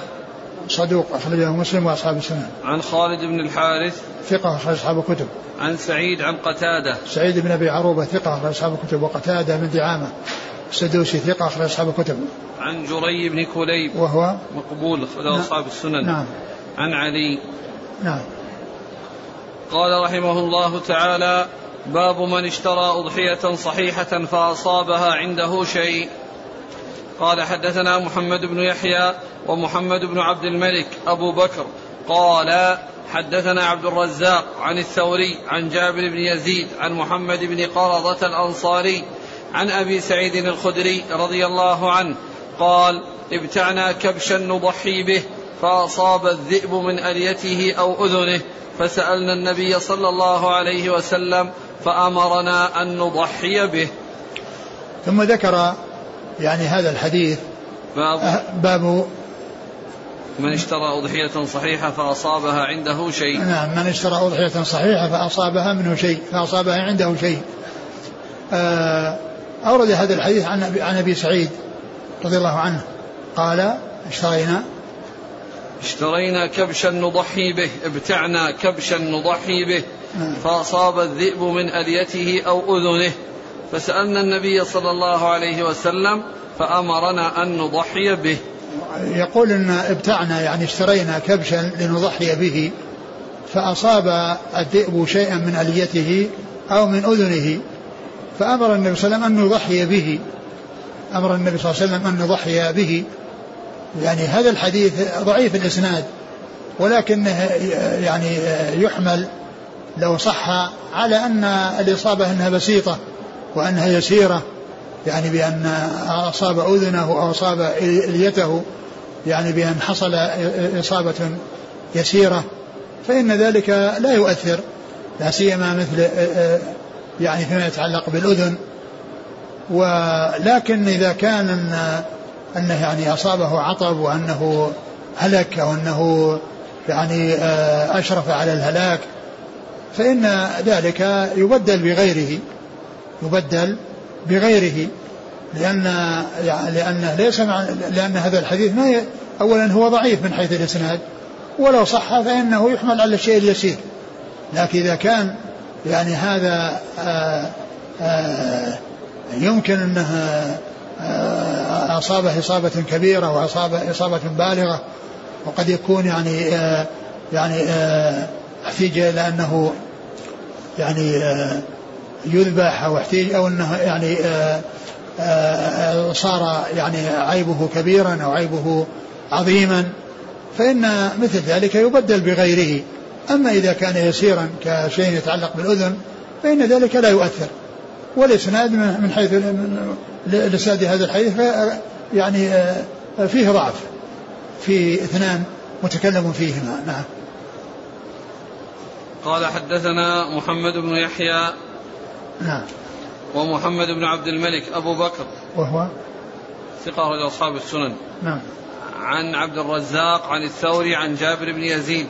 صدوق أخرجه مسلم وأصحاب السنن عن خالد بن الحارث. ثقة أخرج أصحاب الكتب. عن سعيد عن قتادة. سعيد بن أبي عروبة ثقة أخرج أصحاب الكتب. وقتادة من دعامة السدوسي ثقة أخرج أصحاب الكتب. عن جري بن كليب. وهو؟ مقبول أخرج نعم. أصحاب السنن. نعم. عن علي. نعم. قال رحمه الله تعالى باب من اشترى أضحية صحيحة فأصابها عنده شيء. قال حدثنا محمد بن يحيى ومحمد بن عبد الملك أبو بكر قال حدثنا عبد الرزاق عن الثوري عن جابر بن يزيد عن محمد بن قرضة الأنصاري عن أبي سعيد الخدري رضي الله عنه قال ابتعنا كبشا نضحي به فأصاب الذئب من أليته أو أذنه فسألنا النبي صلى الله عليه وسلم فأمرنا أن نضحي به. ثم ذكر يعني هذا الحديث باب, باب من اشترى أضحية صحيحة فأصابها عنده شيء. نعم من اشترى أضحية صحيحة فأصابها منه شيء فأصابها عنده شيء. أورد هذا الحديث عن عن أبي سعيد رضي الله عنه. قال اشترينا. اشترينا كبشا نضحي به ابتعنا كبشا نضحي به فأصاب الذئب من أليته أو أذنه. فسألنا النبي صلى الله عليه وسلم فأمرنا أن نضحي به. يقول إن ابتعنا يعني اشترينا كبشا لنضحي به فأصاب الذئب شيئا من أليته أو من أذنه فأمر النبي صلى الله عليه وسلم أن نضحي به أمر النبي صلى الله عليه وسلم أن نضحي به. يعني هذا الحديث ضعيف الإسناد ولكنه يعني يحمل لو صح على أن الإصابة أنها بسيطة وأنها يسيرة. يعني بأن أصاب أذنه أو أصاب إليته يعني بأن حصل إصابة يسيرة فإن ذلك لا يؤثر لا سيما مثل يعني فيما يتعلق بالأذن. ولكن إذا كان أن أنه يعني أصابه عطب وأنه هلك أو أنه يعني أشرف على الهلاك فإن ذلك يبدل بغيره يبدل بغيره لأن لأنه ليس مع لأن هذا الحديث ما ي... أولا هو ضعيف من حيث الإسناد ولو صح فإنه يحمل على الشيء اليسير. لكن إذا كان يعني هذا آآ آآ يمكن أنه أصابه إصابة كبيرة وأصاب إصابة بالغة وقد يكون يعني يعني احتيج إلى أنه يعني يذبح أو احتيج أو أنه يعني صار يعني عيبه كبيرا أو عيبه عظيما فإن مثل ذلك يبدل بغيره. أما إذا كان يسيرا كشيء يتعلق بالأذن فإن ذلك لا يؤثر. والإسناد من حيث لإسناد هذا الحديث يعني فيه ضعف. في اثنان متكلم فيهما. نعم. قال حدثنا محمد بن يحيى نعم. ومحمد بن عبد الملك أبو بكر وهو؟ ثقة رجل أصحاب السنن. نعم. عن عبد الرزاق عن الثوري عن جابر بن يزيد.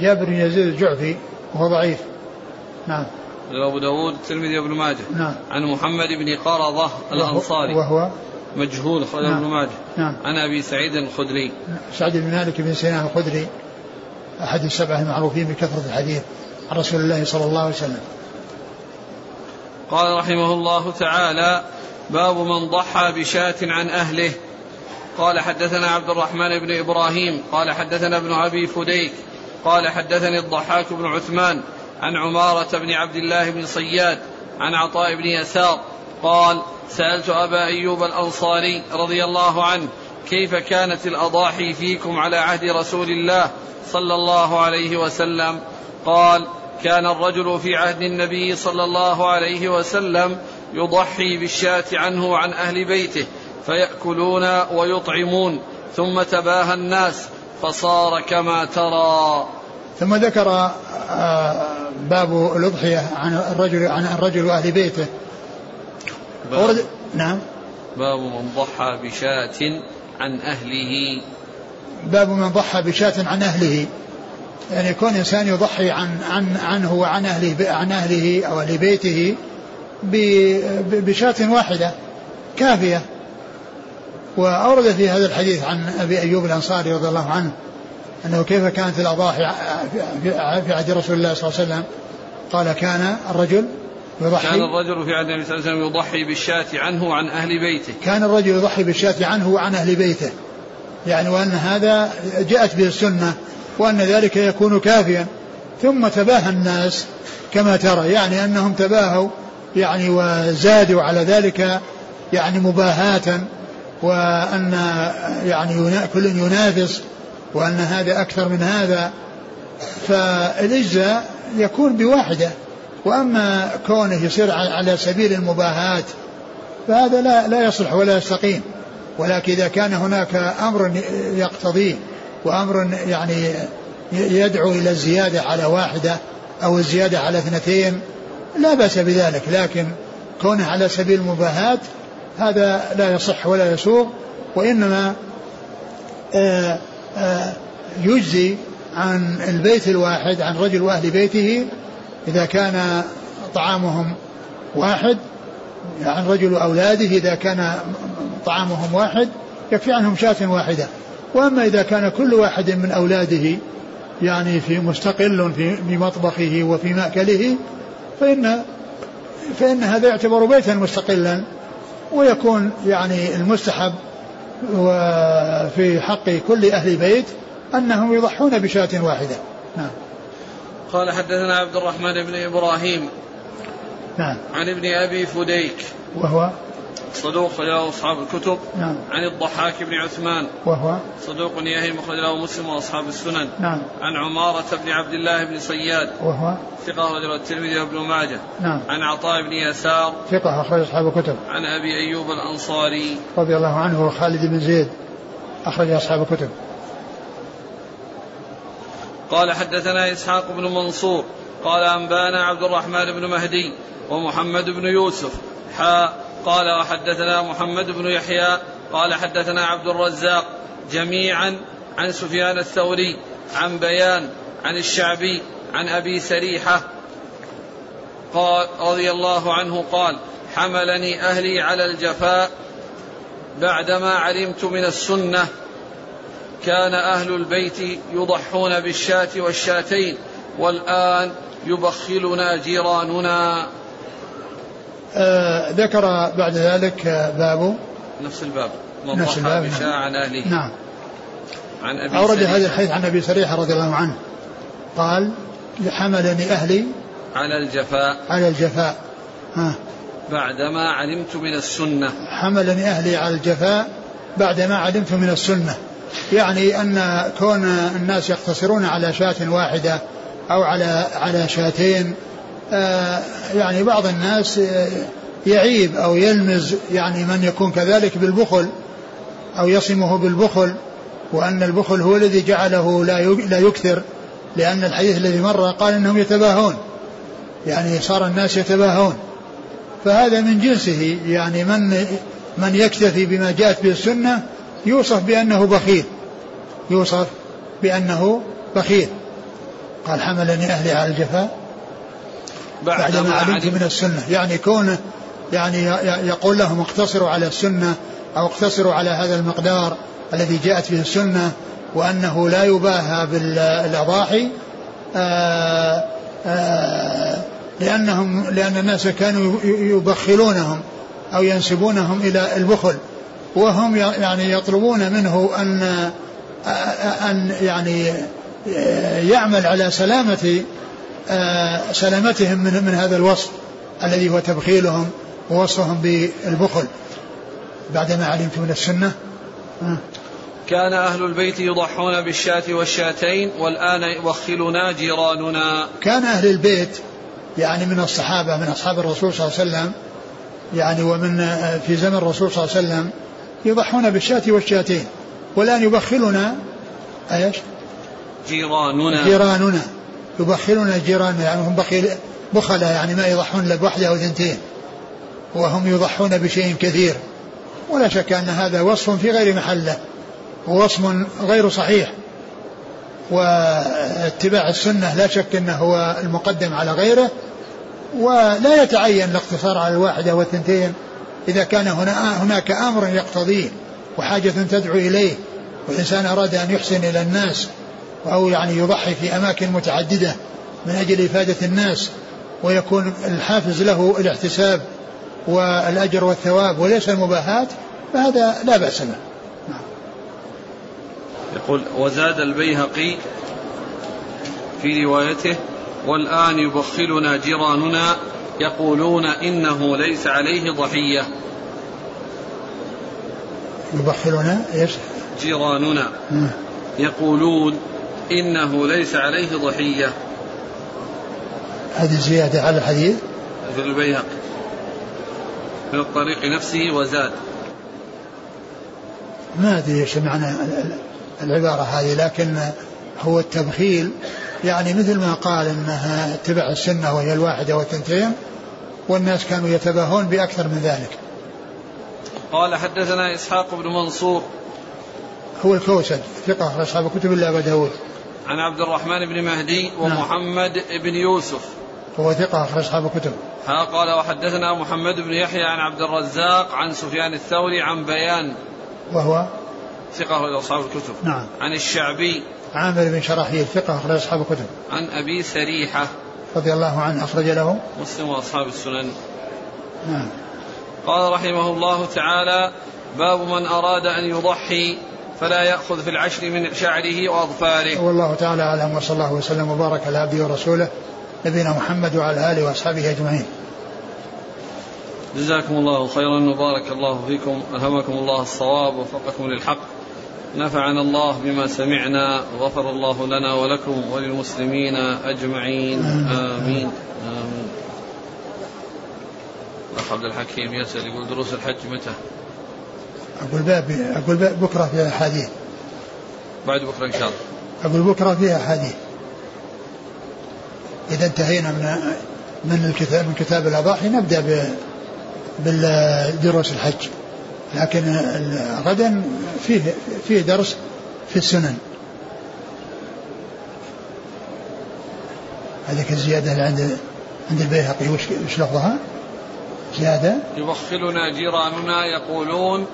جابر بن يزيد الجعفي وهو ضعيف. نعم. أبو داود الترمذي وابن ماجه. نعم. عن محمد بن قرضة الأنصاري. وهو؟ مجهول أخرجه نعم. ابن ماجه. نعم. عن أبي سعيد الخدري. سعد بن مالك بن سنان الخدري أحد السبعة المعروفين بكثرة الحديث عن رسول الله صلى الله عليه وسلم. قال رحمه الله تعالى باب من ضحى بشاة عن أهله. قال حدثنا عبد الرحمن بن إبراهيم قال حدثنا ابن أبي فديك قال حدثني الضحاك بن عثمان عن عمارة بن عبد الله بن صياد عن عطاء بن يسار قال سألت أبا أيوب الأنصاري رضي الله عنه كيف كانت الأضاحي فيكم على عهد رسول الله صلى الله عليه وسلم؟ قال كان الرجل في عهد النبي صلى الله عليه وسلم يضحي بالشاة عنه وعن أهل بيته فيأكلون ويطعمون ثم تباهى الناس فصار كما ترى. ثم ذكر آه، باب الأضحية عن الرجل عن الرجل وأهل بيته. باب, نعم. باب من ضحى بشاة عن أهله. باب من ضحى بشاة عن أهله. يعني يكون إنسان يضحي عن عن عنه وعن أهله عن أهله أو أهل بيته بشاة واحدة كافية. وأورد في هذا الحديث عن أبي أيوب الأنصاري رضي الله عنه أنه كيف كانت الأضاحي في عهد رسول الله صلى الله عليه وسلم؟ قال كان الرجل يضحي. كان الرجل في عهد النبي صلى الله عليه وسلم يضحي بالشاة عنه وعن أهل بيته. كان الرجل يضحي بالشاة عنه وعن أهل بيته. يعني وأن هذا جاءت به السنة وأن ذلك يكون كافيا. ثم تباهى الناس كما ترى يعني أنهم تباهوا يعني وزادوا على ذلك يعني مباهاة وأن يعني كل ينافس وأن هذا أكثر من هذا. فالإجزاء يكون بواحدة. وأما كونه يصير على سبيل المباهاة فهذا لا لا يصلح ولا يستقيم. ولكن إذا كان هناك أمر يقتضيه وأمر يعني يدعو إلى الزيادة على واحدة أو الزيادة على اثنتين لا بأس بذلك لكن كونه على سبيل المباهاة هذا لا يصح ولا يسوغ وإنما آه، آه، يجزي عن البيت الواحد عن رجل وأهل بيته إذا كان طعامهم واحد عن رجل وأولاده إذا كان طعامهم واحد يكفي عنهم شاة واحدة. وأما إذا كان كل واحد من أولاده يعني في مستقل في مطبخه وفي مأكله فإن فإن هذا يعتبر بيتا مستقلا ويكون يعني المستحب وفي حق كل أهل بيت أنهم يضحون بشاة واحدة. نعم. قال حدثنا عبد الرحمن بن إبراهيم نعم. عن ابن أبي فديك. وهو؟ صدوق له أصحاب الكتب نعم. عن الضحاك بن عثمان. وهو؟ صدوق يهم أخرج له مسلم وأصحاب السنن. نعم. عن عمارة بن عبد الله بن صياد وهو؟ ثقة أخرج الترمذي وابن ماجه. نعم. عن عطاء بن يسار. ثقة أخرج أصحاب الكتب. عن أبي أيوب الأنصاري. رضي الله عنه وخالد بن زيد. أخرج أصحاب الكتب. قال حدثنا إسحاق بن منصور. قال أنبانا عبد الرحمن بن مهدي ومحمد بن يوسف. حا قال وحدثنا محمد بن يحيى قال حدثنا عبد الرزاق جميعا عن سفيان الثوري عن بيان عن الشعبي عن أبي سريحة قال رضي الله عنه قال حملني أهلي على الجفاء بعدما علمت من السنة كان أهل البيت يضحون بالشاة والشاتين والآن يبخلنا جيراننا. آه ذكر بعد ذلك باب نفس الباب. نفس الباب بشاء عن أهله. نعم. عن أبي أورد هذا الحديث عن أبي سريحة رضي الله عنه. قال حملني أهلي على الجفاء. على الجفاء. ها. بعدما علمت من السنة. حملني أهلي على الجفاء بعدما علمت من السنة. يعني أن كون الناس يقتصرون على شاة واحدة أو على على شاتين يعني بعض الناس آه، يعيب أو يلمز يعني من يكون كذلك بالبخل أو يصمه بالبخل وأن البخل هو الذي جعله لا يكثر لأن الحديث الذي مر قال أنهم يتباهون يعني صار الناس يتباهون. فهذا من جنسه يعني من من يكتفي بما جاءت به السنة يوصف بأنه بخيل يوصف بأنه بخيل. قال حملني أهلي على الجفاء. بعد ما علمت من السنة. يعني كونه يعني يقول لهم اقتصروا على السنة أو اقتصروا على هذا المقدار الذي جاءت به السنة وأنه لا يباهى بالأضاحي آه، آه، لأنهم لأن الناس كانوا يبخلونهم أو ينسبونهم إلى البخل. وهم يعني يطلبون منه أن أن يعني يعمل على سلامة آه، سلامتهم من من هذا الوصف الذي هو تبخيلهم ووصفهم بالبخل. بعدما علمت من السنة كان أهل البيت يضحون بالشاة والشاتين والآن يوخلنا جيراننا. كان أهل البيت يعني من الصحابة من أصحاب الرسول صلى الله عليه وسلم يعني ومن في زمن الرسول صلى الله عليه وسلم يضحون بالشاة والشاتين. والآن يبخلنا إيش؟ جيراننا. جيراننا. يبخلنا جيراننا يعني هم بخيل بخلة يعني ما يضحون إلا بواحدة أو اثنتين. وهم يضحون بشيء كثير. ولا شك أن هذا وصف في غير محله ووصف غير صحيح. واتباع السنة لا شك أنه هو المقدم على غيره. ولا يتعين الاقتصار على الواحدة والثنتين إذا كان هنا هناك أمر يقتضيه وحاجة تدعو إليه والإنسان أراد أن يحسن إلى الناس أو يعني يضحي في أماكن متعددة من أجل إفادة الناس ويكون الحافز له الاحتساب والأجر والثواب وليس المباهات فهذا لا بأس به. يقول وزاد البيهقي في روايته والآن يبخلنا جيراننا يقولون إنه ليس عليه ضحية. يبخلنا إيش؟ جيراننا يقولون إنه ليس عليه ضحية. هذه زيادة على الحديث؟ في البيهقي من الطريق نفسه وزاد. ما أدري إيش معنى العبارة هذه لكن هو التبخيل يعني مثل ما قال إنها اتبع السنة وهي الواحدة والثنتين والناس كانوا يتباهون بأكثر من ذلك. قال حدثنا إسحاق بن منصور. هو الكوسج ثقة أصحاب كتب الله ابا داود. عن عبد الرحمن بن مهدي نعم. ومحمد نعم. بن يوسف. هو ثقة أخرج أصحاب كتب. ها قال وحدثنا محمد بن يحيى عن عبد الرزاق عن سفيان الثوري عن بيان وهو ثقة أخرج أصحاب الكتب نعم عن الشعبي عامر بن شراحيل ثقة أخرج أصحاب الكتب عن أبي سريحة رضي الله عنه أخرج له مسلم وأصحاب السنن نعم قال رحمه الله تعالى باب من أراد أن يضحي فلا يأخذ في العشر من شعره وأظفاره. والله تعالى أعلم وصلى الله وسلم وبارك على عبده ورسوله نبينا محمد وعلى آله وأصحابه أجمعين. جزاكم الله خيرا وبارك الله فيكم ألهمكم الله الصواب ووفقكم للحق. نفعنا الله بما سمعنا وغفر الله لنا ولكم وللمسلمين أجمعين. آمين. آمين. الأخ عبد الحكيم يسأل يقول دروس الحج متى؟ أقول باب أقول باب بكرة فيها أحاديث. بعد بكرة إن شاء الله. أقول بكرة فيها أحاديث. إذا انتهينا من من الكتاب من كتاب الأضاحي نبدأ بالدروس الحج. لكن غدا فيه فيه درس في السنن. هذيك الزيادة اللي عند عند البيهقي وش وش لفظها؟ زيادة. يبخلنا جيراننا يقولون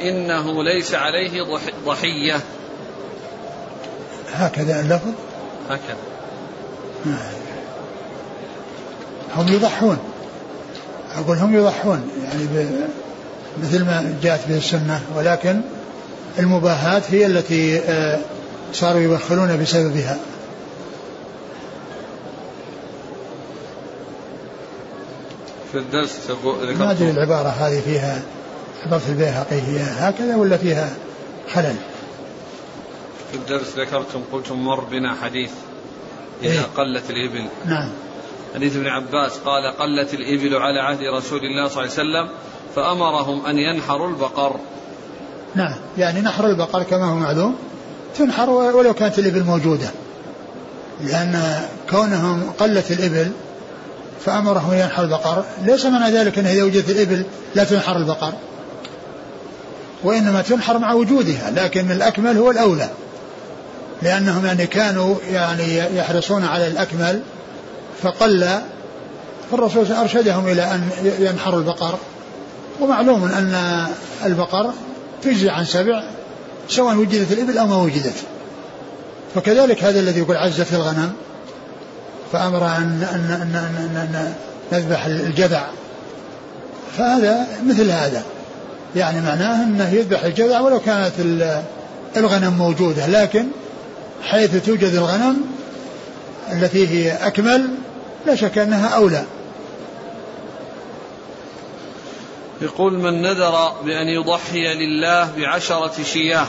إنه ليس عليه ضحية. هكذا اللفظ هكذا. هم يضحون. أقول هم يضحون يعني مثل ما جاءت به السنة ولكن المباهات هي التي آه، صاروا يبخلون بسببها. في الدرس ما أدري العبارة هذه فيها عبارة البيهقي هي هكذا ولا فيها خلل في الدرس ذكرتم قلتم مر بنا حديث إذا إيه؟ قلت الإبل. نعم. حديث ابن عباس قال قلت الإبل على عهد رسول الله صلى الله عليه وسلم فأمرهم أن ينحروا البقر. نعم. يعني نحر البقر كما هو معلوم تنحر ولو كانت الإبل موجودة. لأن كونهم قلت الإبل فأمرهم ينحر البقر. ليس معنى ذلك أنه إذا وجدت الإبل لا تنحر البقر. وإنما تنحر مع وجودها لكن الأكمل هو الأولى. لأنهم يعني كانوا يعني يحرصون على الأكمل فقل فالرسول أرشدهم إلى أن ينحروا البقر. ومعلوم أن البقر تجزي عن سبع سواء وجدت الإبل أو ما وجدت. فكذلك هذا الذي يقول عزت الغنم فأمر أن, أن, أن, أن, أن نذبح الجذع. فهذا مثل هذا. يعني معناه أنه يذبح الجذع ولو كانت الغنم موجودة لكن حيث توجد الغنم التي هي أكمل لا شك أنها أولى. يقول من نذر بأن يضحي لله بعشرة شياه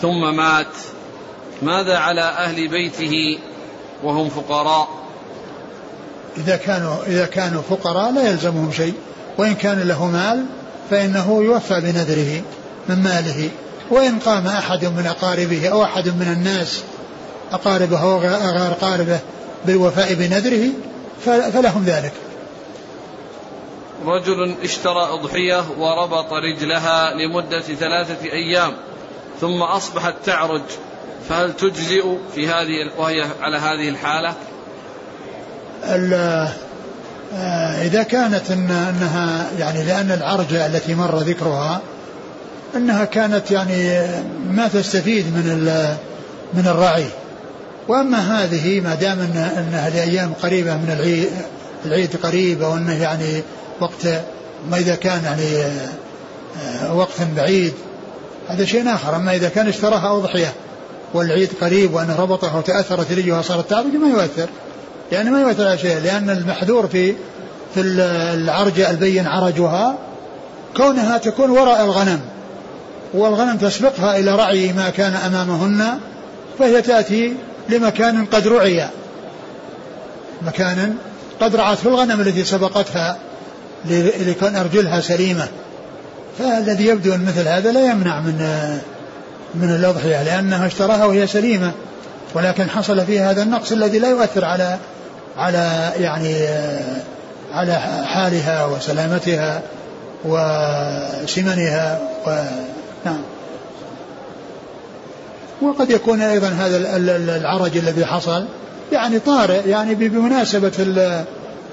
ثم مات ماذا على أهل بيته وهم فقراء؟ إذا كانوا إذا كانوا فقراء لا يلزمهم شيء وإن كان له مال فإنه يوفى بنذره من ماله. وإن قام أحد من أقاربه أو أحد من الناس أقاربه أو غير أقاربه بالوفاء بنذره فلهم ذلك. رجل اشترى أضحية وربط رجلها لمدة ثلاثة أيام ثم أصبحت تعرج فهل تجزئ في هذه وهي على هذه الحالة؟ آه، إذا كانت إن أنها يعني لأن العرجة التي مر ذكرها أنها كانت يعني ما تستفيد من من الرعي. وأما هذه ما دام أنها لأيام قريبة من العيد العيد قريب أو أنه يعني وقت ما إذا كان يعني آه، وقت بعيد هذا شيء آخر. أما إذا كان اشتراها أضحية والعيد قريب وأنه ربطها وتأثرت رجلها صارت تعرج ما يؤثر. لأن ما يؤثر على شيء لأن المحذور في في العرجة البين عرجها كونها تكون وراء الغنم والغنم تسبقها إلى رعي ما كان أمامهن فهي تأتي لمكان قد رعي. مكان قد رعته الغنم التي سبقتها لكون أرجلها سليمة. فالذي يبدو أن مثل هذا لا يمنع من من الأضحية لأنها اشتراها وهي سليمة ولكن حصل فيها هذا النقص الذي لا يؤثر على على يعني على حالها وسلامتها وسمنها و نعم. وقد يكون أيضا هذا العرج الذي حصل يعني طارئ يعني بمناسبة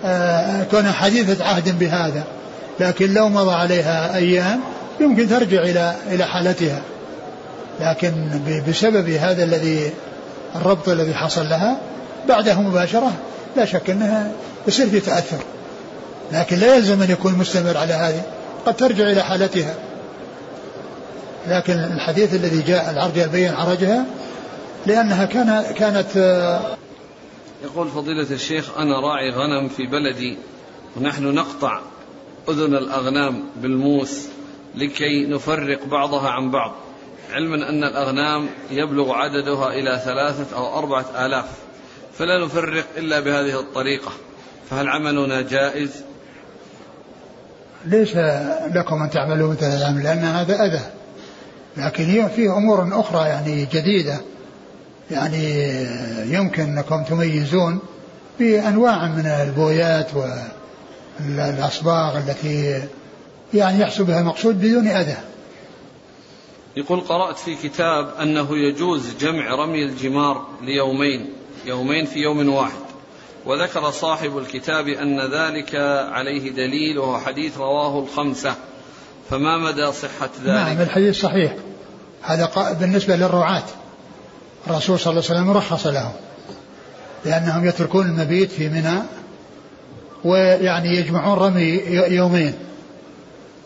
آه، كون حديثة عهد بهذا. لكن لو مضى عليها أيام يمكن ترجع إلى إلى حالتها. لكن بسبب هذا الذي الربط الذي حصل لها بعده مباشرة لا شك أنها يصير في تأثر. لكن لا يلزم أن يكون مستمر على هذه. قد ترجع إلى حالتها. لكن الحديث الذي جاء العرج يبين عرجها لأنها كان كانت يقول فضيلة الشيخ أنا راعي غنم في بلدي ونحن نقطع أذن الأغنام بالموس لكي نفرق بعضها عن بعض علما أن الأغنام يبلغ عددها إلى ثلاثة أو أربعة آلاف. فلا نفرق إلا بهذه الطريقة. فهل عملنا جائز؟ ليس لكم أن تعملوا مثل العمل لأن هذا أذى. لكن فيه أمور أخرى يعني جديدة. يعني يمكن أنكم تميزون بأنواع من البويات والأصباغ التي يعني يحصل بها المقصود بدون أذى. يقول قرأت في كتاب أنه يجوز جمع رمي الجمار ليومين. يومين في يوم واحد. وذكر صاحب الكتاب أن ذلك عليه دليل وهو حديث رواه الخمسة. فما مدى صحة ذلك؟ نعم الحديث صحيح. هذا بالنسبة للرعاة. الرسول صلى الله عليه وسلم رخص لهم لأنهم يتركون المبيت في منى ويعني يجمعون رمي يومين.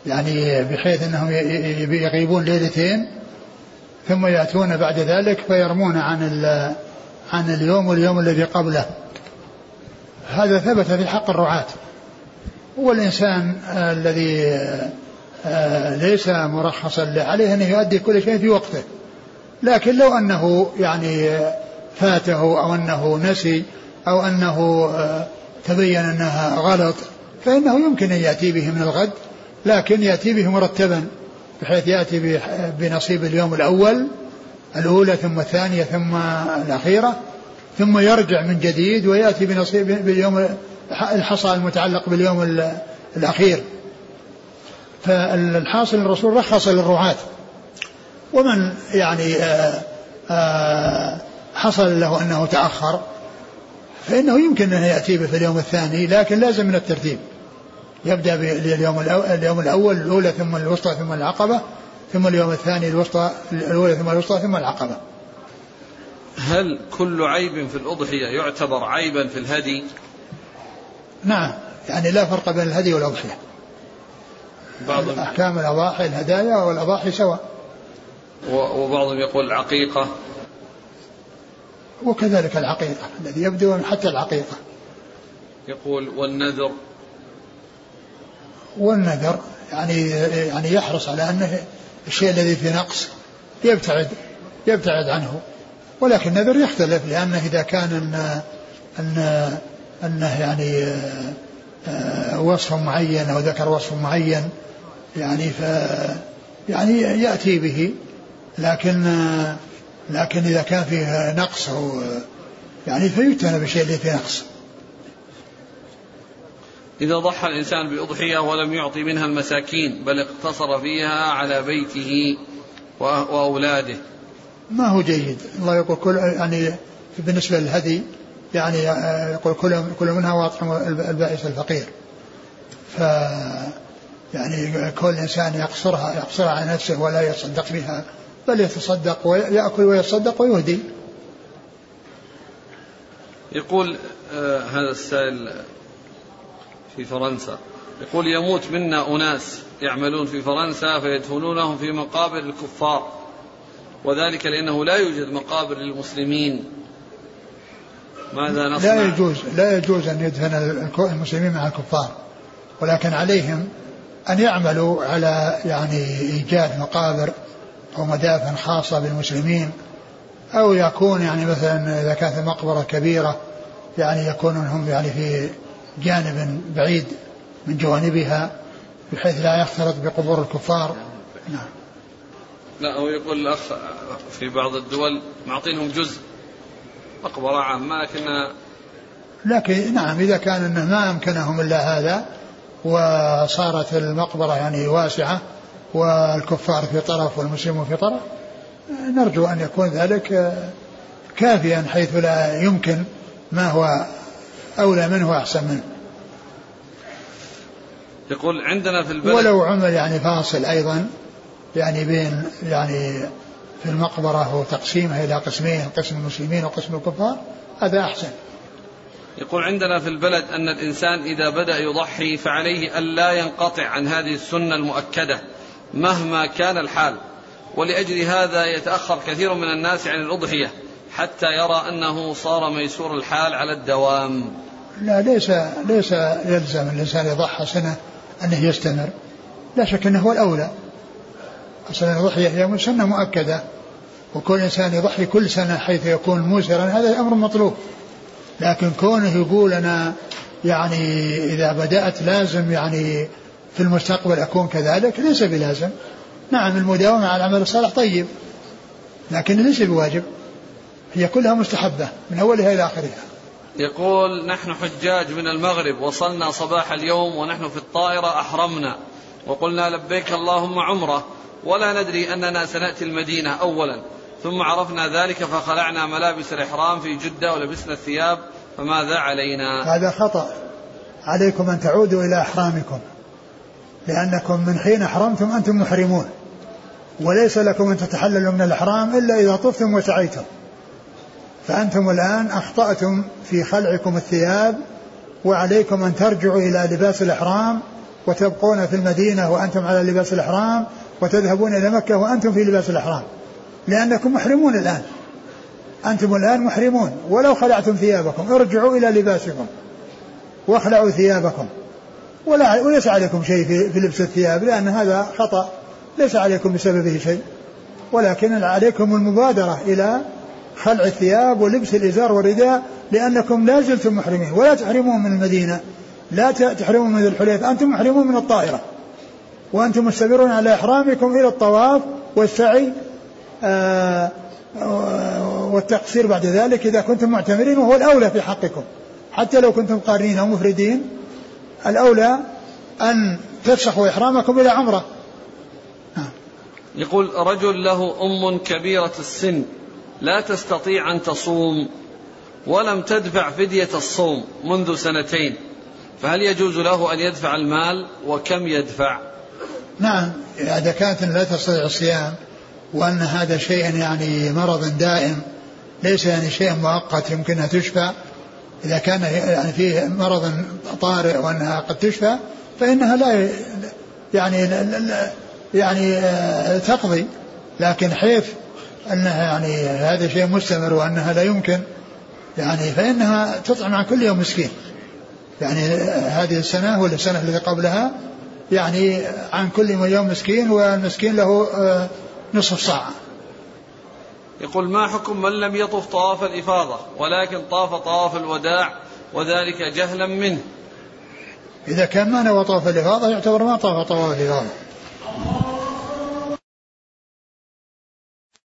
يعني بحيث أنهم يغيبون ليلتين ثم يأتون بعد ذلك فيرمون عن عن اليوم واليوم الذي قبله. هذا ثبت في حق الرعاة. والإنسان الذي آه، ليس مرخصا عليه أنه يؤدي كل شيء في وقته. لكن لو أنه يعني فاته أو أنه نسي أو أنه آه، تبين أنها غلط فإنه يمكن أن يأتي به من الغد لكن يأتي به مرتبا بحيث يأتي بنصيب اليوم الأول الأولى ثم الثانية ثم الأخيرة ثم يرجع من جديد ويأتي بنصيب باليوم الحصى المتعلق باليوم الأخير. فالحاصل الرسول رخص للرعاة. ومن يعني آآ آآ حصل له أنه تأخر فإنه يمكن أن يأتي في اليوم الثاني لكن لازم من الترتيب. يبدأ باليوم اليوم الأول الأولى ثم الوسطى ثم العقبة ثم اليوم الثاني الوسطى الأولى ثم الوسطى ثم العقبة. هل كل عيب في الأضحية يعتبر عيبا في الهدي؟ نعم يعني لا فرق بين الهدي والأضحية. بعض أحكام الأضاحي الهدايا والأضاحي سواء. وبعضهم يقول العقيقة. وكذلك العقيقة الذي يبدو حتى العقيقة. يقول والنذر. والنذر يعني يعني يحرص على أنه الشيء الذي فيه نقص يبتعد يبتعد عنه. ولكن النذر يختلف لأنه إذا كان أن أن أنه يعني آه، وصف معين أو ذكر وصف معين يعني ف يعني يأتي به. لكن لكن إذا كان فيه نقص أو يعني فيجتنب بالشيء اللي فيه نقص. إذا ضحى الإنسان بأضحية ولم يعطي منها المساكين بل اقتصر فيها على بيته وأولاده. ما هو جيد؟ الله يقول كل يعني بالنسبة للهدي يعني يقول كل كل منها واطعم البائس الفقير. ف يعني كل إنسان يقصرها يقصرها على نفسه ولا يتصدق بها بل يتصدق ويأكل ويتصدق ويهدي. يقول آه هذا السائل في فرنسا. يقول يموت منا أناس يعملون في فرنسا فيدفنونهم في مقابر الكفار. وذلك لأنه لا يوجد مقابر للمسلمين. ماذا نصنع؟ لا يجوز لا يجوز أن يدفن المسلمين مع الكفار. ولكن عليهم أن يعملوا على يعني إيجاد مقابر أو مدافن خاصة بالمسلمين. أو يكون يعني مثلا إذا كانت المقبرة كبيرة يعني يكون هم يعني في جانب بعيد من جوانبها بحيث لا يختلط بقبور الكفار. نعم. لا هو يقول الأخ في بعض الدول معطينهم جزء مقبرة عامة لكن لكن نعم إذا كان أنه ما أمكنهم إلا هذا وصارت المقبرة يعني واسعة والكفار في طرف والمسلمون في طرف نرجو أن يكون ذلك كافيا حيث لا يمكن ما هو أولى منه وأحسن منه. يقول عندنا في البلد ولو عمل يعني فاصل أيضا يعني بين يعني في المقبرة وتقسيمها إلى قسمين قسم المسلمين وقسم الكفار هذا أحسن. يقول عندنا في البلد أن الإنسان إذا بدأ يضحي فعليه ألا ينقطع عن هذه السنة المؤكدة مهما كان الحال. ولأجل هذا يتأخر كثير من الناس عن الأضحية حتى يرى أنه صار ميسور الحال على الدوام. لا ليس ليس يلزم الإنسان يضحى سنة أنه يستمر. لا شك أنه هو الأولى. أصلا الأضحية هي سنة مؤكدة. وكل إنسان يضحي كل سنة حيث يكون موسرا هذا أمر مطلوب. لكن كونه يقول أنا يعني إذا بدأت لازم يعني في المستقبل أكون كذلك ليس بلازم. نعم المداومة على العمل الصالح طيب لكن ليس بواجب. هي كلها مستحبة من أولها إلى آخرها. يقول نحن حجاج من المغرب وصلنا صباح اليوم ونحن في الطائرة أحرمنا. وقلنا لبيك اللهم عمرة. ولا ندري أننا سنأتي المدينة أولا. ثم عرفنا ذلك فخلعنا ملابس الإحرام في جدة ولبسنا الثياب فماذا علينا؟ هذا خطأ. عليكم أن تعودوا إلى أحرامكم. لأنكم من حين أحرمتم أنتم محرمون. وليس لكم أن تتحللوا من الإحرام إلا إذا طفتم وسعيتم. فأنتم الآن أخطأتم في خلعكم الثياب وعليكم أن ترجعوا إلى لباس الإحرام وتبقون في المدينة وأنتم على لباس الإحرام وتذهبون إلى مكة وأنتم في لباس الإحرام. لأنكم محرمون الآن. أنتم الآن محرمون. ولو خلعتم ثيابكم ارجعوا إلى لباسكم. واخلعوا ثيابكم. ولا وليس عليكم شيء في, في لبس الثياب لأن هذا خطأ. ليس عليكم بسببه شيء. ولكن عليكم المبادرة إلى خلع الثياب ولبس الإزار والرداء لأنكم لا زلتم محرمين. ولا تحرمون من المدينة. لا تحرمون من الحليفة أنتم محرمون من الطائرة. وأنتم مستمرون على إحرامكم إلى الطواف والسعي آه، والتقصير بعد ذلك إذا كنتم معتمرين وهو الأولى في حقكم. حتى لو كنتم قارنين أو مفردين الأولى أن تفسخوا إحرامكم إلى عمرة. يقول رجل له أم كبيرة السن. لا تستطيع أن تصوم ولم تدفع فدية الصوم منذ سنتين فهل يجوز له أن يدفع المال وكم يدفع؟ نعم إذا كانت لا تستطيع الصيام وأن هذا شيء يعني مرض دائم ليس يعني شيء مؤقت يمكنها تشفى إذا كان يعني فيه مرض طارئ وأنها قد تشفى فإنها لا يعني لا يعني آه، تقضي لكن حيث أنها يعني هذا شيء مستمر وأنها لا يمكن يعني فإنها تطعم عن كل يوم مسكين. يعني هذه السنة ولا السنة التي قبلها يعني عن كل يوم مسكين والمسكين له آه، نصف صاع يقول ما حكم من لم يطف طواف الإفاضة ولكن طاف طواف الوداع وذلك جهلا منه؟ إذا كان ما نوى طواف الإفاضة يعتبر ما طاف طواف الإفاضة.